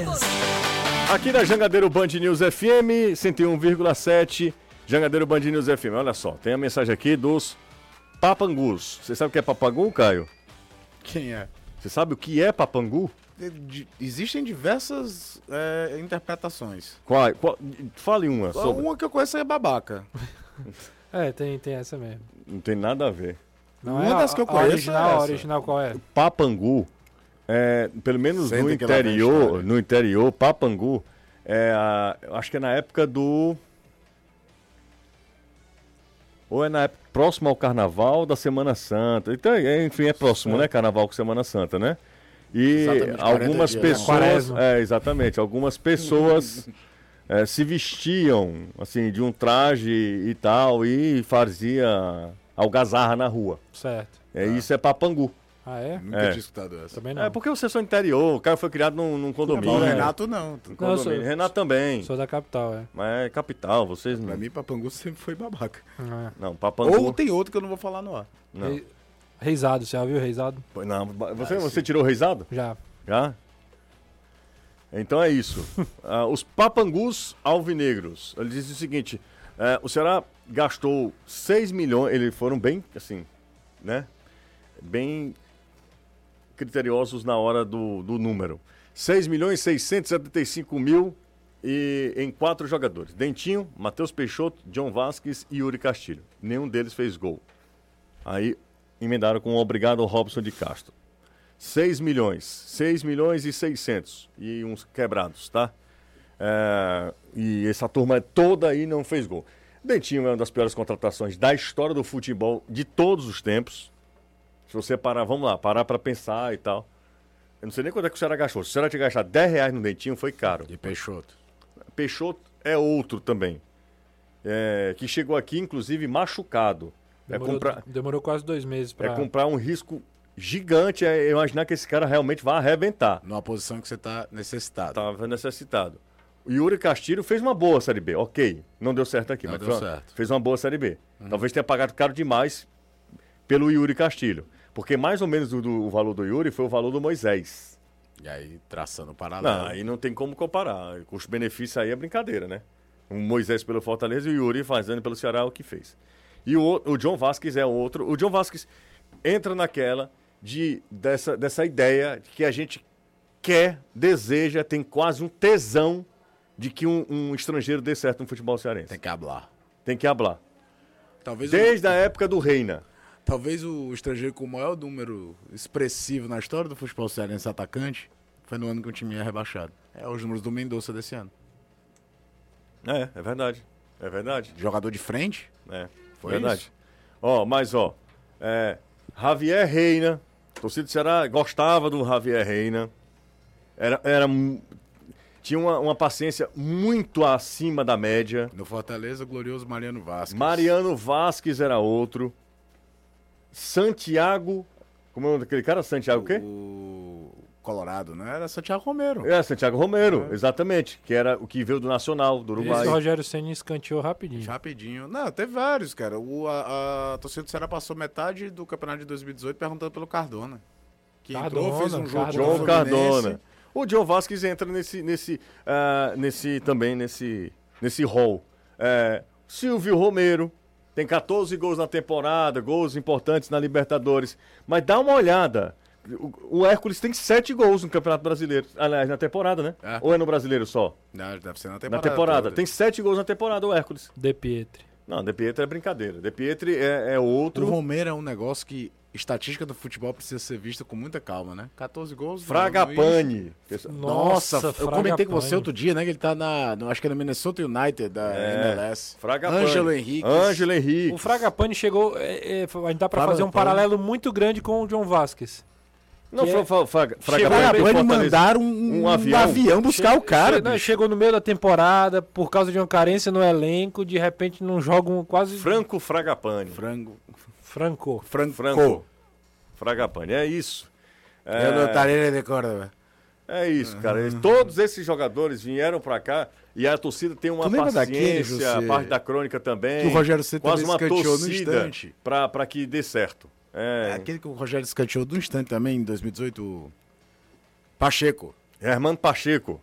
Aqui na Jangadeiro Band News FM, 101,7. Jangadeiro Band News FM. Olha só, tem a mensagem aqui dos papangus. Você sabe o que é papangu, Caio? Quem é? Você sabe o que é papangu? De- de- existem diversas é, interpretações. Qual, qual- fale uma. Sobre. Uma que eu conheço é babaca. É, tem, tem essa mesmo. Não tem nada a ver. Não Uma é a- das que eu a conheço é original, a essa. original qual é? Papangu é, pelo menos Senta no interior, no interior, Papangu, é, a- acho que é na época do. Ou é na época próximo ao Carnaval da Semana Santa. Então, é, enfim, é próximo, né? Carnaval com Semana Santa, né? E Exatamente, 40 algumas dias, né? pessoas. Quaresma. É, exatamente. Algumas pessoas é, se vestiam, assim, de um traje e tal, e fazia algazarra na rua. Certo. É, Isso é Papangu. Ah, é? Nunca É. tinha escutado essa. Também não. É porque vocês são interior, o cara foi criado num, num condomínio. O né? Renato não. Não, sou- Renato também. Sou da capital, é. Mas é capital, vocês Pra não. mim, Papangu sempre foi babaca. é. Não, Papangu. Ou tem outro que eu não vou falar no ar. Não. Rei- Reisado, você já viu Reisado? Não, você, Ah, você tirou o reisado? Já. Já? Então é isso. Ah, os papangus alvinegros. Ele diz o seguinte: eh, o Ceará gastou 6 milhões. Eles foram bem, assim, né? Bem criteriosos na hora do, do número. 6 milhões e 675 mil e, em quatro jogadores: Dentinho, Matheus Peixoto, John Vasquez e Yuri Castilho. Nenhum deles fez gol. Aí emendaram com o obrigado Robson de Castro. 6 milhões, 6 milhões e 600 e uns quebrados, tá? É, e essa turma toda aí não fez gol. Dentinho é uma das piores contratações da história do futebol de todos os tempos. Se você parar, vamos lá, parar pra pensar e tal. Eu não sei nem quanto é que o Ceará gastou. Se o Ceará tinha gastado 10 reais no Dentinho, foi caro. De Peixoto. Peixoto é outro também. É, que chegou aqui, inclusive, machucado. É Demorou, comprar, demorou quase dois meses pra... é comprar um risco gigante, é imaginar que esse cara realmente vai arrebentar. Numa posição que você tá necessitado. Estava necessitado. O Yuri Castilho fez uma boa Série B, ok. Não deu certo aqui, Não mas deu fez uma- certo. fez uma boa Série B. Talvez tenha pagado caro demais pelo Yuri Castilho. Porque mais ou menos o, do- o valor do Yuri foi o valor do Moisés. E aí, traçando o paralelo. Não, aí não tem como comparar. Custo-benefício aí é brincadeira, né? O Moisés pelo Fortaleza e o Yuri fazendo pelo Ceará o que fez. E o, o John Vasquez é outro. O John Vasquez entra naquela de, dessa, dessa ideia de que a gente quer, deseja, tem quase um tesão de que um, um estrangeiro dê certo no futebol cearense. Tem que hablar. Tem que hablar. Talvez, Desde o, a época do Reina. talvez o estrangeiro com o maior número expressivo na história do futebol cearense atacante foi no ano que o time é rebaixado. É os números do Mendonça desse ano. É, é verdade. É verdade. Jogador de frente, É, Foi verdade. isso. Ó, mas ó, é, Javier Reina, torcida do Ceará gostava do Javier Reina. Era, era tinha uma, uma paciência muito acima da média. no Fortaleza, o glorioso Mariano Vasquez. Mariano Vasquez era outro. Santiago, como é o nome daquele cara? Santiago o quê? O Colorado, né? Era Santiago Romero. É, Santiago Romero, exatamente, que era o que veio do Nacional, do Uruguai. Esse Rogério Senna escanteou rapidinho. Rapidinho. Não, teve vários, cara. O, a, a torcida do Ceará passou metade do campeonato de 2018 perguntando pelo Cardona. Que entrou, Cardona, fez um jogo Cardona. Cardona. O John Vasquez entra nesse, nesse, ah, nesse também nesse, nesse hall. É, Silvio Romero tem 14 gols na temporada, gols importantes na Libertadores. Mas dá uma olhada. O, o Hércules tem 7 gols no Campeonato Brasileiro. Aliás, na temporada, né? É. Ou é no Brasileiro só? Não, deve ser na Na temporada. temporada. toda. Tem 7 gols na temporada, o Hércules. De Pietri. Não, De Pietri é brincadeira. De Pietri é, é O outro. Romero é um negócio que estatística do futebol precisa ser vista com muita calma, né? 14 gols. no Fragapane. Nossa, eu Fraga comentei com você Pane. outro dia, né? Que ele tá na. no- acho que é no Minnesota United da É, MLS. Fragapane. Ângelo Henrique. Ângelo Henrique. O Fragapane chegou. é, é, a gente dá pra Fragapane. fazer um paralelo muito grande com o John Vasquez. Não, Fragapane veio Fragapane Fortaleza. mandaram um, um um avião. avião, buscar o cara. Che- não, chegou no meio da temporada, por causa de uma carência no elenco, de repente não jogam quase. Franco Fragapane. Frango. Franco. Franco. Franco. Fragapane, é isso. É, Eu não Tarelha de Córdoba. é isso, cara. Eles- Todos esses jogadores vieram pra cá e a torcida tem uma daquele, paciência, a parte da crônica também. Que o Rogério Ceni quase uma torcida pra que dê certo. É. Aquele que o Rogério escanteou do instante também, em 2018. o Pacheco. Hermano Pacheco,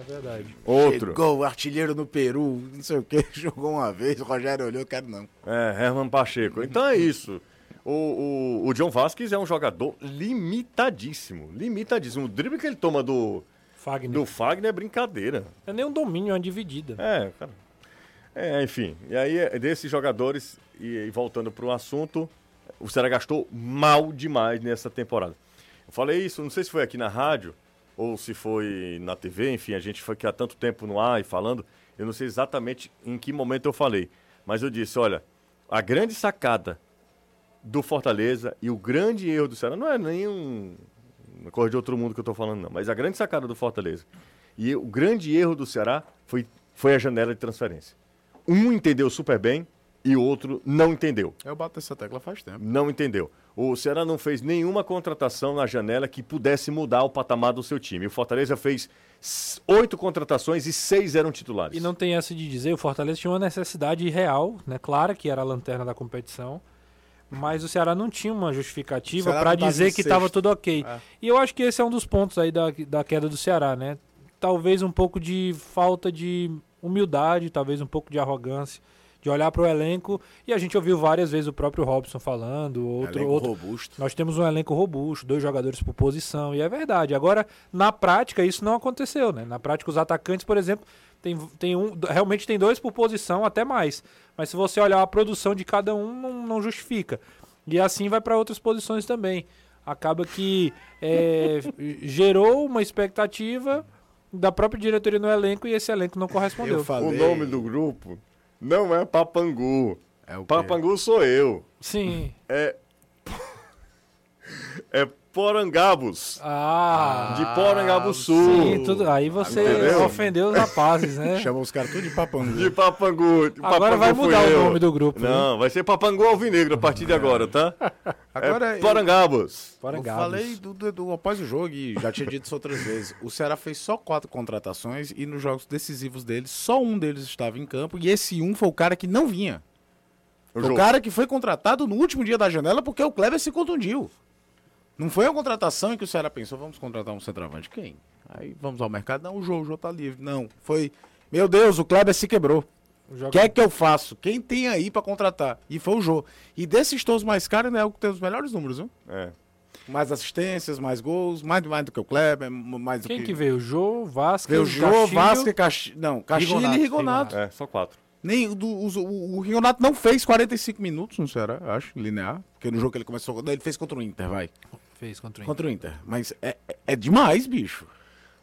É verdade. outro. Chegou, artilheiro no Peru, não sei o que, jogou uma vez, o Rogério olhou, quero não. É, Herman Pacheco. Então é isso. O, o, o John Vasquez é um jogador limitadíssimo. Limitadíssimo. O drible que ele toma do, Fagner. do Fagner é brincadeira. É nem um domínio, é uma dividida. É, cara. É, enfim. E aí, é, desses jogadores, e, e voltando para o assunto, o Ceará gastou mal demais nessa temporada. Eu falei isso, não sei se foi aqui na rádio ou se foi na TV, enfim, a gente foi aqui há tanto tempo no ar e falando, eu não sei exatamente em que momento eu falei, mas eu disse, olha, a grande sacada do Fortaleza e o grande erro do Ceará, não é nenhum uma de outro mundo que eu estou falando não, mas a grande sacada do Fortaleza e o grande erro do Ceará foi, foi a janela de transferência. Um entendeu super bem e outro não entendeu. Eu bato essa tecla faz tempo. Não entendeu. O Ceará não fez nenhuma contratação na janela que pudesse mudar o patamar do seu time. O Fortaleza fez oito contratações e seis eram titulares. E não tem essa de dizer, o Fortaleza tinha uma necessidade real, né? Clara que era a lanterna da competição. Mas o Ceará não tinha uma justificativa para tava dizer que estava tudo ok. É. E eu acho que esse é um dos pontos aí da, da queda do Ceará, né? Talvez um pouco de falta de humildade, talvez um pouco de arrogância, de olhar para o elenco. E a gente ouviu várias vezes o próprio Robson falando, outro, Elenco outro, robusto. nós temos um elenco robusto, dois jogadores por posição, e é verdade. Agora, na prática, isso não aconteceu, né? Na prática, os atacantes, por exemplo, tem, tem um, realmente tem dois por posição, até mais. Mas se você olhar a produção de cada um, não, não justifica. E assim vai para outras posições também. Acaba que é, gerou uma expectativa da própria diretoria no elenco e esse elenco não correspondeu. Eu falei. O nome do grupo não é Papangu. É o quê? Papangu sou eu. Sim. É. É Porangabos. Ah, de Porangabuçu. sim, tudo. Aí você Entendeu? ofendeu os rapazes, né? Chama os caras tudo de papangu. De Papangu. Agora Papangu vai mudar o nome do grupo, né? Não, vai ser Papangu Alvinegro a partir de agora, tá? Agora, é eu- Porangabos. Eu Porangabos. falei do, do- do- após o jogo e já tinha dito isso outras vezes. O Ceará fez só quatro contratações e nos jogos decisivos deles, só um deles estava em campo e esse um foi o cara que não vinha. O o cara que foi contratado no último dia da janela porque o Kleber se contundiu. Não foi uma contratação em que o Ceará pensou, vamos contratar um centroavante. Quem? Aí vamos ao mercado. Não, o Jô, o Jô tá livre. Não, foi, meu Deus, o Kleber se quebrou. O que é que eu faço? Quem tem aí pra contratar? E foi o Jô. E desses todos mais caros, né, é o que tem os melhores números, viu? É. Mais assistências, mais gols, mais, mais do que o Kleber, mais do Quem que... que veio? Jô, Vasco, Veio o Jô, Castilho? Vasco, Caxi... Não, Castilho Rigonato, e Rigonato. É, só quatro. Nem, o, do- os- o, o Rigonato não fez 45 minutos no Ceará, eu acho, linear. Porque no jogo que ele começou, ele fez contra o Inter, vai. Fez contra o Inter. Contra o Inter. Mas é, é- é demais, bicho.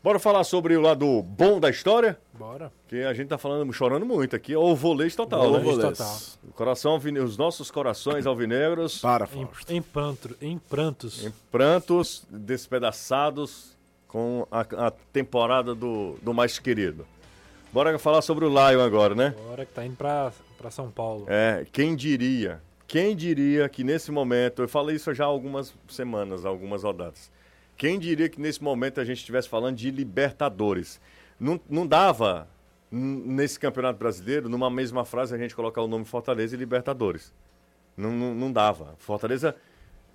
Bora falar sobre o lado bom da história? Bora. Que a gente tá falando, chorando muito aqui. O volês total, Volês né? total. O coração, os nossos corações alvinegros, Para, Em, Fausto. em, pranto, em prantos. em prantos, despedaçados com a, a temporada do, do mais querido. Bora falar sobre o Lion agora, né? Agora que tá indo pra, pra São Paulo. É, quem diria, quem diria que nesse momento, eu falei isso já há algumas semanas, algumas rodadas. Quem diria que nesse momento a gente estivesse falando de Libertadores? Não, não dava, nesse Campeonato Brasileiro, numa mesma frase, a gente colocar o nome Fortaleza e Libertadores. Não, não, não dava. Fortaleza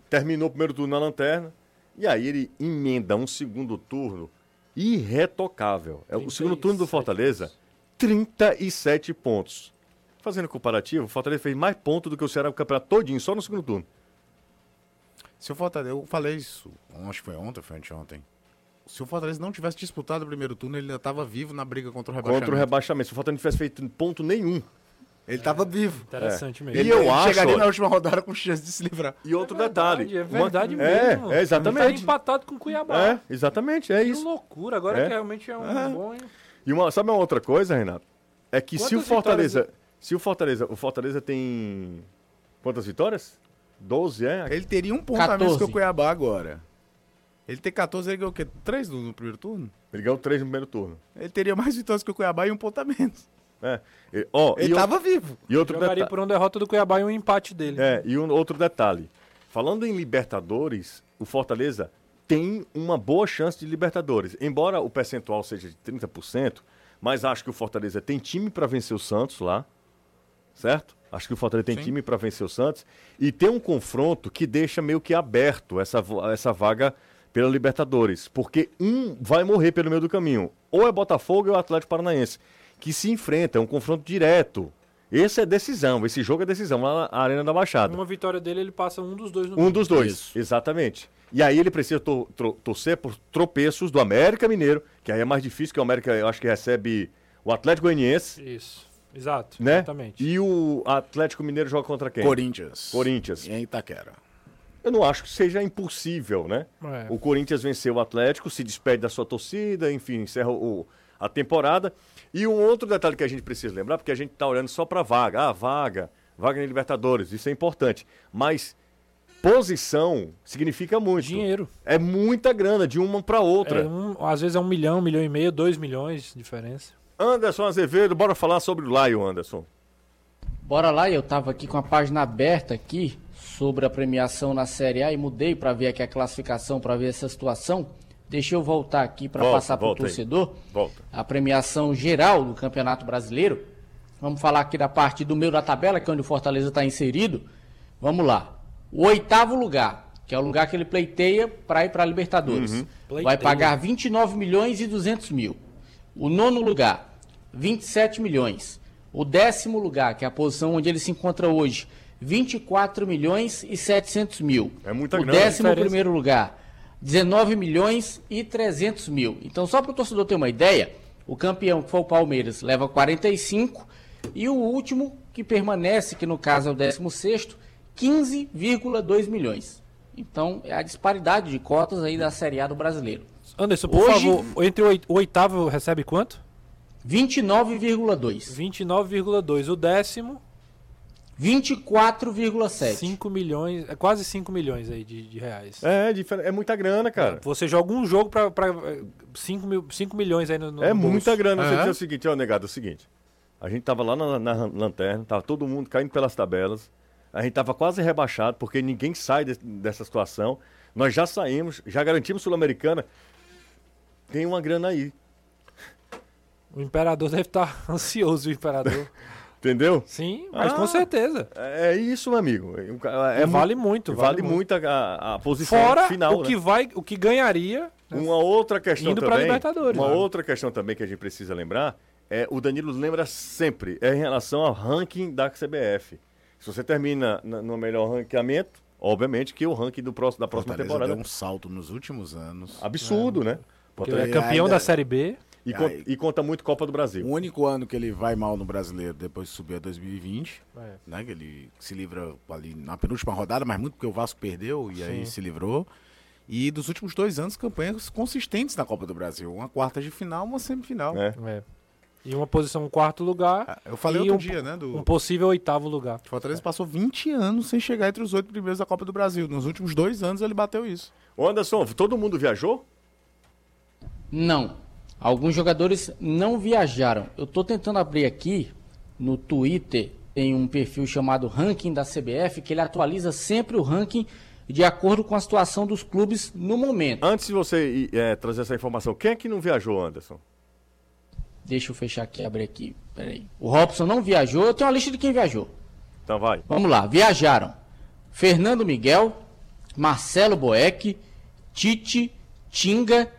terminou o primeiro turno na lanterna, e aí ele emenda um segundo turno irretocável. É, o segundo turno do 37 Fortaleza, 37 pontos. Fazendo comparativo, o Fortaleza fez mais pontos do que o Ceará no campeonato todinho, só no segundo turno. Se o Fortaleza, eu falei isso, acho que foi ontem, foi anteontem. Se o Fortaleza não tivesse disputado o primeiro turno, ele ainda estava vivo na briga contra o rebaixamento. Contra o rebaixamento. Se o Fortaleza não tivesse feito ponto nenhum. Ele estava vivo. Interessante mesmo. E Ele, eu ele acho, chegaria olha- na última rodada com chance de se livrar. E outro É verdade, detalhe. É verdade uma- mesmo. É, é exatamente. Tá empatado com o Cuiabá. É, exatamente, é Que isso. loucura. Agora É. que realmente é um É. bom... hein? E uma, sabe uma outra coisa, Renato? É que se o Quantas Fortaleza. Se o Fortaleza. O Fortaleza tem. Quantas vitórias? 12, é? Ele teria um ponto a menos que 14. o Cuiabá agora. Ele tem 14, ele ganhou o quê? 3 no, no primeiro turno? Ele ganhou 3 no primeiro turno. Ele teria mais vitórias que o Cuiabá e um ponto a menos. É. E, ó, Ele e, o- tava vivo. e outro Jogaria detalhe. por uma derrota do Cuiabá e um empate dele. É, e um outro detalhe. Falando em Libertadores, o Fortaleza tem uma boa chance de Libertadores. Embora o percentual seja de 30%, mas acho que o Fortaleza tem time para vencer o Santos lá. Certo? Acho que o Fortaleza tem Sim. time para vencer o Santos. E tem um confronto que deixa meio que aberto essa, essa vaga pela Libertadores. Porque um vai morrer pelo meio do caminho. Ou é Botafogo ou é o Atlético Paranaense. Que se enfrentam, é um confronto direto. Esse é decisão, esse jogo é decisão lá na Arena da Baixada. Uma vitória dele, ele passa um dos dois no Um dos dois, Isso. exatamente. E aí ele precisa to- tro- torcer por tropeços do América Mineiro, que aí é mais difícil, que o América eu acho que recebe o Atlético Goianiense, Isso. Exato. né? Exatamente. E o Atlético Mineiro joga contra quem? Corinthians. Corinthians. E em Itaquera. Eu não acho que seja impossível, né? É. O Corinthians venceu o Atlético, se despede da sua torcida, enfim, encerra o- a temporada. E um outro detalhe que a gente precisa lembrar, porque a gente está olhando só para vaga. Ah, vaga, vaga na Libertadores, isso é importante. Mas posição significa muito. Dinheiro. É muita grana de uma para outra. É um- às vezes é um milhão, um milhão e meio, dois milhões de diferença. Anderson Azevedo, bora falar sobre o Lion, Anderson. Bora lá, eu tava aqui com a página aberta aqui sobre a premiação na Série A e mudei para ver aqui a classificação, para ver essa situação. Deixa eu voltar aqui para passar para o torcedor Volta. a premiação geral do Campeonato Brasileiro. Vamos falar aqui da parte do meio da tabela, que é onde o Fortaleza está inserido. Vamos lá. O oitavo lugar, que é o lugar que ele pleiteia para ir para a Libertadores, vai Pleiteia. pagar 29 milhões e 200 mil. O nono lugar, 27 milhões. O décimo lugar, que é a posição onde ele se encontra hoje, 24 milhões e 700 mil. É muita o décimo Diferença. primeiro lugar, 19 milhões e 300 mil. Então, só para o torcedor ter uma ideia, o campeão, que foi o Palmeiras, leva 45 e o último, que permanece, que no caso é o 16º, 15,2 milhões. Então, é a disparidade de cotas aí da Série A do brasileiro. Anderson, por Hoje- favor, entre o oit- o oitavo recebe quanto? 29,2. 29,2. O décimo, 24,7. 5 milhões, é quase 5 milhões aí de, de reais. É, difer- é muita grana, cara. Você joga um jogo pra 5 mil, cinco milhões aí no, no É bolso. muita grana. Você É. diz o seguinte, ó, negado, é o seguinte. A gente tava lá na, na lanterna, tava todo mundo caindo pelas tabelas. A gente tava quase rebaixado, porque ninguém sai de- dessa situação. Nós já saímos, já garantimos Sul-Americana. Tem uma grana aí, O imperador deve estar ansioso, o imperador. entendeu? Sim, mas Ah. com certeza. É isso, meu amigo. É, E mu- vale muito, Vale, vale muito. muito a, a- posição Fora final, o né? que vai, o que ganharia. né? Uma outra questão Indo também. Libertadores, uma né? outra questão também que a gente precisa lembrar é o Danilo lembra sempre é em relação ao ranking da CBF. Se você termina na- no melhor ranqueamento, obviamente que o ranking do próximo, da próxima Fortaleza temporada deu um salto nos últimos anos. absurdo, né? Porque Porque é campeão ainda- da Série B. E, E con- e conta muito Copa do Brasil. O único ano que ele vai mal no brasileiro depois de subir a 2020, É. né? Que ele se livra ali na penúltima rodada, mas muito porque o Vasco perdeu e aí se livrou. E dos últimos dois anos, campanhas consistentes na Copa do Brasil. Uma quarta de final, uma semifinal. né? É. E uma posição em quarto lugar. Ah, Eu falei E outro um- dia, né? Do Um possível oitavo lugar. o Fortaleza passou 20 anos sem chegar entre os oito primeiros da Copa do Brasil. Nos últimos dois anos ele bateu isso. Ô Anderson, todo mundo viajou? Não. Alguns jogadores não viajaram. Eu estou tentando abrir aqui no Twitter, tem um perfil chamado Ranking da CBF, que ele atualiza sempre o ranking de acordo com a situação dos clubes no momento. Antes de você é, trazer essa informação, quem é que não viajou, Anderson? Deixa eu fechar aqui, abrir aqui. Peraí. O Robson não viajou, eu tenho uma lista de quem viajou. Então vai. Vamos lá, viajaram. Fernando Miguel, Marcelo Boeck, Tite, Tinga,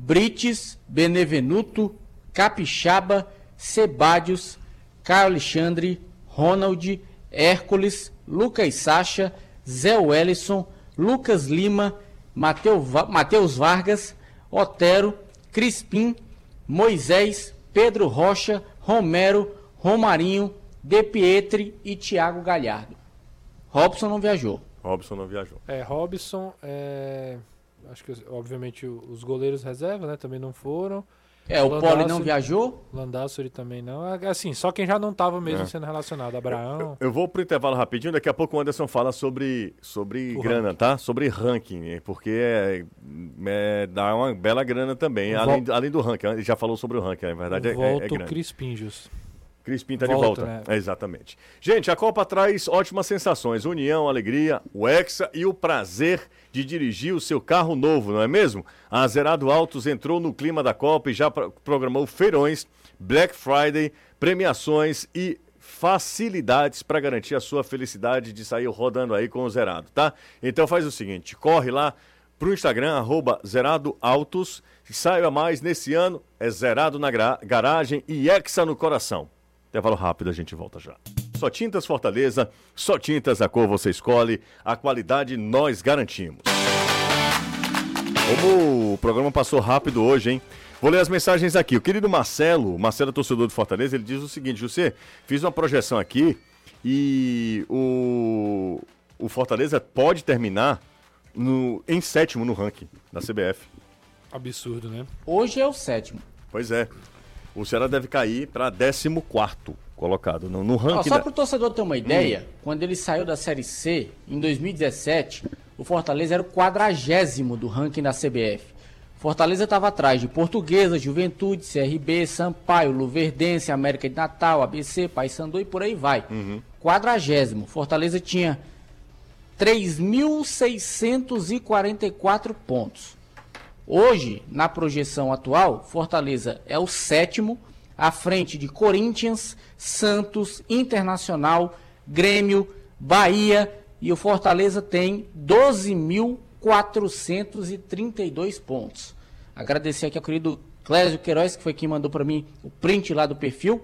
Brites, Benevenuto, Capixaba, Sebadios, Caio Alexandre, Ronald, Hércules, Lucas Sacha, Zé Wellison, Lucas Lima, Matheus Vargas, Otero, Crispim, Moisés, Pedro Rocha, Romero, Romarinho, De Pietri e Thiago Galhardo. Robson não viajou. Robson não viajou. É, Robson, é, acho que obviamente os goleiros reserva, né, também não foram. É, o Poli não viajou. Landassuri também não. É, Assim, só quem já não estava mesmo É. sendo relacionado. Abraão. Eu vou pro intervalo rapidinho, daqui a pouco o Anderson fala sobre, sobre O grana, tá? Sobre ranking, porque é, é- dá uma bela grana também, além, além do ranking. Ele já falou sobre o ranking, na verdade é, é, é grande. Crispinjos. Crispim tá de Volta, né? É, exatamente. Gente, a Copa traz ótimas sensações. União, alegria, o Hexa e o prazer de dirigir o seu carro novo, não é mesmo? A Zerado Autos entrou no clima da Copa e já pro- programou feirões, Black Friday, premiações e facilidades para garantir a sua felicidade de sair rodando aí com o Zerado, tá? Então faz o seguinte, corre lá pro Instagram, arroba Zerado Autos, e saiba mais nesse ano, é Zerado na garagem e Hexa no coração. Intervalo rápido, a gente volta já. Só Tintas Fortaleza, só tintas a cor você escolhe, a qualidade nós garantimos. Como o programa passou rápido hoje, hein? Vou ler as mensagens aqui. O querido Marcelo, Marcelo torcedor do Fortaleza, ele diz o seguinte: José, fiz uma projeção aqui e o, o Fortaleza pode terminar no- em sétimo no ranking da CBF. Absurdo, né? Hoje é o sétimo. Pois é. O Ceará deve cair para 14 colocado no, no ranking. só da- para o torcedor ter uma ideia, quando ele saiu da Série C, em 2017, o Fortaleza era o quadragésimo do ranking da CBF. Fortaleza estava atrás de Portuguesa, Juventude, CRB, Sampaio, Luverdense, América de Natal, ABC, Paysandu e por aí vai. Quadragésimo. Fortaleza tinha 3.644 pontos. Hoje, na projeção atual, Fortaleza é o sétimo, à frente de Corinthians, Santos, Internacional, Grêmio, Bahia e o Fortaleza tem 12.432 pontos. Agradecer aqui ao querido Clésio Queiroz, que foi quem mandou para mim o print lá do perfil.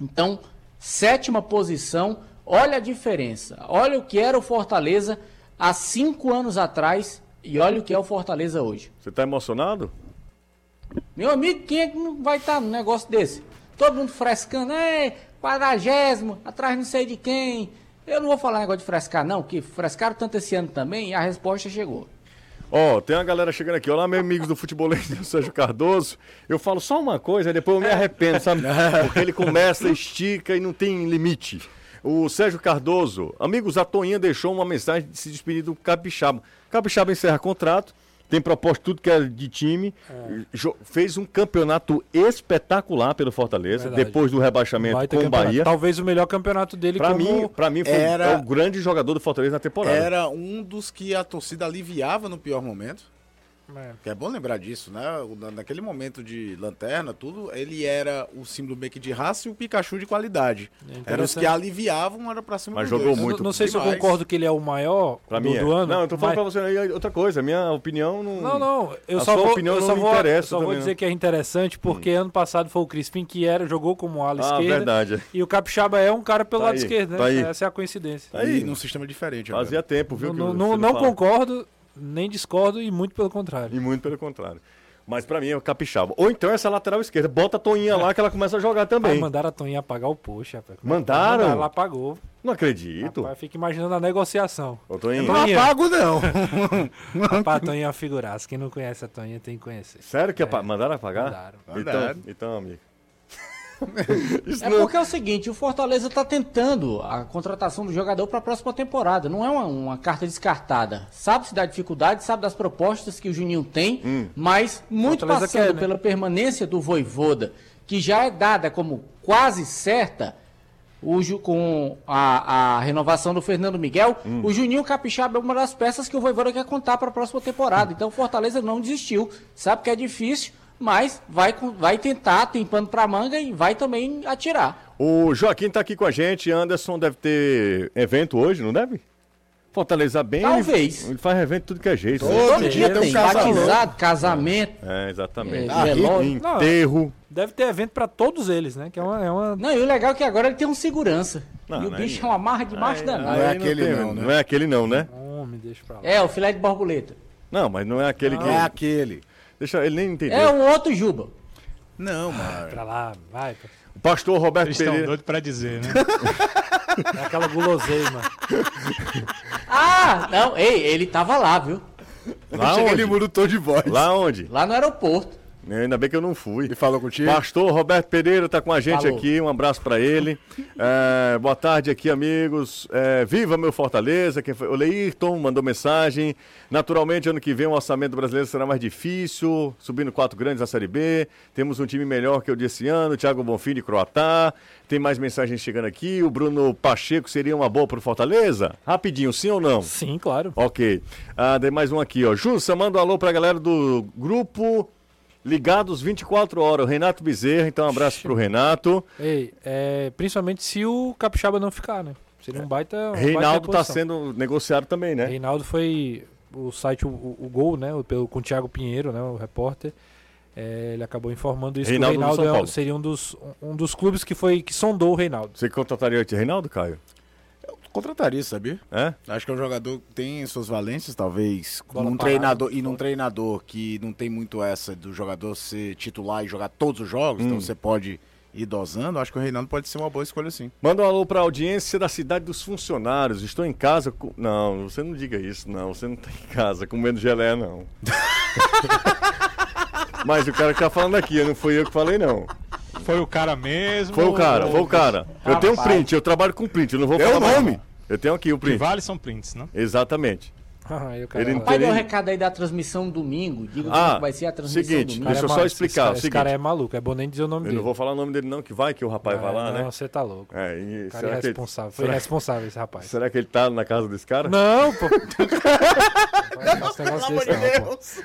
Então, sétima posição, olha a diferença. Olha o que era o Fortaleza há cinco anos atrás e olha o que é o Fortaleza hoje. Você tá emocionado? Meu amigo, quem é que não vai estar num negócio desse? Todo mundo frescando, é, quadragésimo, atrás não sei de quem. Eu não vou falar negócio de frescar, não, que frescaram tanto esse ano também e a resposta chegou. Ó, tem uma galera chegando aqui. Olá, meus amigos do futebolês do Sérgio Cardoso. Eu falo só uma coisa, aí depois eu me arrependo, sabe? Porque ele começa, estica e não tem limite. O Sérgio Cardoso, amigos, a Toinha deixou uma mensagem de se despedir do Capixaba. Capixaba encerra contrato, tem proposto tudo que é de time, jo- fez um campeonato espetacular pelo Fortaleza, Verdade. depois do rebaixamento Vai com o campeonato. Bahia. Talvez o melhor campeonato dele Pra como... mim, pra mim foi Era- é o grande jogador do Fortaleza na temporada. Era um dos que a torcida aliviava no pior momento. É. Que é bom lembrar disso, né? Naquele momento de lanterna, tudo, ele era o símbolo meio que de raça e o Pikachu de qualidade. É Eram os que aliviavam, era pra cima Mas jogou dois. Muito não, não sei se eu demais. concordo que ele é o maior Pra do, mim é. do ano. Não, eu tô falando mas- pra você aí outra coisa. Minha opinião não. Não, não, eu A só sua vou, opinião eu não só me vou, interessa eu só vou dizer não. que é interessante porque ano passado foi o Crispim que era, jogou como ala Ah, esquerda. verdade. E o Capixaba é um cara pelo Tá lado aí, esquerdo, né? tá aí. Essa é a coincidência. Tá aí. E num sistema diferente. agora. Fazia tempo, viu? Não, concordo, nem discordo e muito pelo contrário. E muito pelo contrário. Mas pra mim é o capixaba. Ou então essa lateral esquerda. Bota a Toinha lá que ela começa a jogar também. mandaram a Toninha apagar o post, rapaz. Mandaram? Ela apagou. Não acredito. Rapaz, fica imaginando a negociação. Ô, Toinha. Não apago, não. Rapaz, a Toninha é uma figuraça. Quem não conhece a Toninha tem que conhecer. Sério que apa- mandaram apagar? Mandaram. Então, Mandaram. então, amigo. É não- porque é o seguinte, o Fortaleza está tentando a contratação do jogador para a próxima temporada. Não é uma, uma carta descartada. Sabe-se da dificuldade, sabe das propostas que o Juninho tem, mas muito Fortaleza passando quer, né? pela permanência do Voivoda, que já é dada como quase certa, o Ju- com a, a renovação do Fernando Miguel, o Juninho Capixaba é uma das peças que o Voivoda quer contar para a próxima temporada. Então o Fortaleza não desistiu. Sabe que é difícil, mas vai, vai tentar, tem pano para manga e vai também atirar. O Joaquim tá aqui com a gente. Anderson deve ter evento hoje, não deve? Fortaleza bem. Talvez. Ele, ele faz evento tudo que é jeito. né? Todo Todo dia dia tem tem um casamento. batizado, casamento. É, exatamente. É, Ah, enterro. Deve ter evento pra todos eles, né? Que é uma. É uma... Não, e o legal é que agora ele tem um segurança. Não, e o não bicho é- é uma marra de macho Aí- danado. Não é aquele tem- não, né? Não é aquele não, né? Homem, deixa pra lá. É, o filé de borboleta. Não, mas não é aquele que. É aquele. Deixa ele nem entender. É um outro Juba. Não, mano. Pra lá, vai. pô. O pastor Roberto Eles Pereira. doidos pra dizer, né? É aquela guloseima. Ah, não, ei, ele tava lá, viu? Lá ele onde? muda o tom de voz. Lá onde? Lá no aeroporto. Ainda bem que eu não fui. Ele falou contigo? Pastor Roberto Pereira está com a gente Falou. aqui, um abraço para ele. É, boa tarde aqui, amigos. É, viva meu Fortaleza. Quem foi? O Leirton mandou mensagem. Naturalmente, ano que vem o orçamento brasileiro será mais difícil, subindo quatro grandes na Série B. Temos um time melhor que o desse ano, Thiago Bonfim de Croatá. Tem mais mensagens chegando aqui. O Bruno Pacheco seria uma boa para o Fortaleza? Rapidinho, sim ou não? Sim, claro. Ok. Ah, tem mais um aqui, ó. Jussa, manda um alô pra galera do grupo Ligados 24 Horas. O Renato Bezerra, então um abraço pro Renato. Ei, é, principalmente se o Capixaba não ficar, né? Seria um baita. baita Reinaldo tá reposição. sendo negociado também, né? Reinaldo foi o site, o, o- Gol, né? Pelo, com o Thiago Pinheiro, né? O repórter. É, ele acabou informando isso Reinaldo do que o Reinaldo é- seria um dos, um dos clubes que foi que sondou o Reinaldo. Você contrataria o Reinaldo, Caio? Contrataria, sabia? É? Acho que é um jogador que tem suas valências, talvez, Bola num parada. treinador e num treinador que não tem muito essa do jogador ser titular e jogar todos os jogos, então você pode ir dosando, acho que o Reinaldo pode ser uma boa escolha sim. Manda um alô pra audiência da cidade dos funcionários. Estou em casa com... Não, você não diga isso, não. Você não tá em casa comendo geleia, não. Mas o cara que tá falando aqui, não fui eu que falei, não. Foi o cara mesmo? Foi o cara, foi o cara. Eu tenho um print, eu trabalho com print, eu não vou É falar o mais nome? não. Eu tenho aqui o O que print. vale são prints, né? Exatamente. Cara, Ele Pai, deu o Teria- recado aí da transmissão domingo. Diga Ah, que vai ser a transmissão seguinte, domingo. deixa eu é só maluco, explicar, Esse esse cara é maluco, é bom nem dizer o nome Eu dele. não vou falar o nome dele, não, que vai que o rapaz vai lá, não, né? você tá louco. É, e Cara será, que ele. Foi será- irresponsável esse rapaz. será que ele tá na casa desse cara? Não, pô. Não faz esse negócio desse,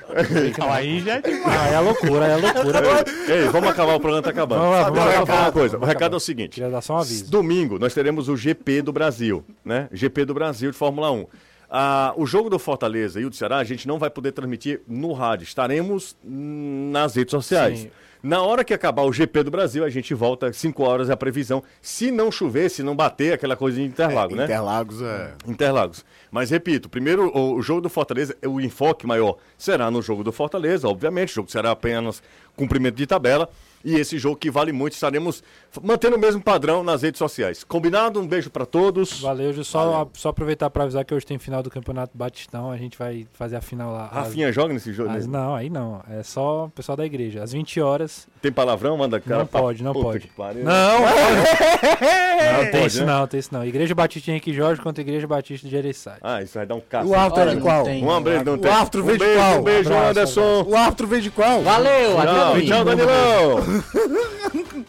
não. Não, aí já é demais. Ah, é loucura, é loucura. Ei, vamos acabar, o programa tá acabando. Vamos lá, vamos eu lá, falar uma vamos coisa. O vamos recado é o seguinte. Queria dar só um aviso. Domingo nós teremos o GP do Brasil, né? GP do Brasil de Fórmula 1. Ah, o jogo do Fortaleza e o do Ceará a gente não vai poder transmitir no rádio. Estaremos nas redes sociais. Sim. Na hora que acabar o GP do Brasil, a gente volta 5 horas é a previsão. Se não chover, se não bater aquela coisa de Interlago, né? Interlagos é. Interlagos. Mas repito, primeiro o, o jogo do Fortaleza, o enfoque maior será no jogo do Fortaleza, obviamente. O jogo será apenas cumprimento de tabela. E esse jogo que vale muito, estaremos mantendo o mesmo padrão nas redes sociais. Combinado? Um beijo pra todos. Valeu, Ju. Só, só aproveitar pra avisar que hoje tem final do Campeonato Batistão. A gente vai fazer a final lá. às- Rafinha joga nesse jogo? às- não, aí não. É só o pessoal da igreja. Às 20 horas. Tem palavrão? Manda cara. Não pra- pode, não Puta pode. pariu. Não, não tem isso né? não, tem isso não. Igreja Batista Henrique Jorge contra Igreja Batista de Ereçai. Ah, isso vai dar um caso. O árbitro é de não qual? tem. Um beijo, não O tem. árbitro um veio de beijo, qual? Um beijo, Abraço, Anderson. O árbitro veio de qual? Valeu, até tchau, Danilão.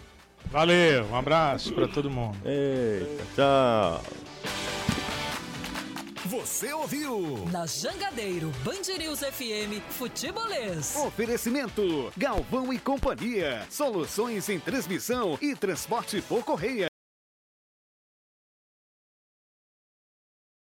Valeu, um abraço pra todo mundo. Eita, tchau. Você ouviu? Na Jangadeiro, Band News FM, Futebolês. Oferecimento: Galvão e Companhia. Soluções em transmissão e transporte por correia.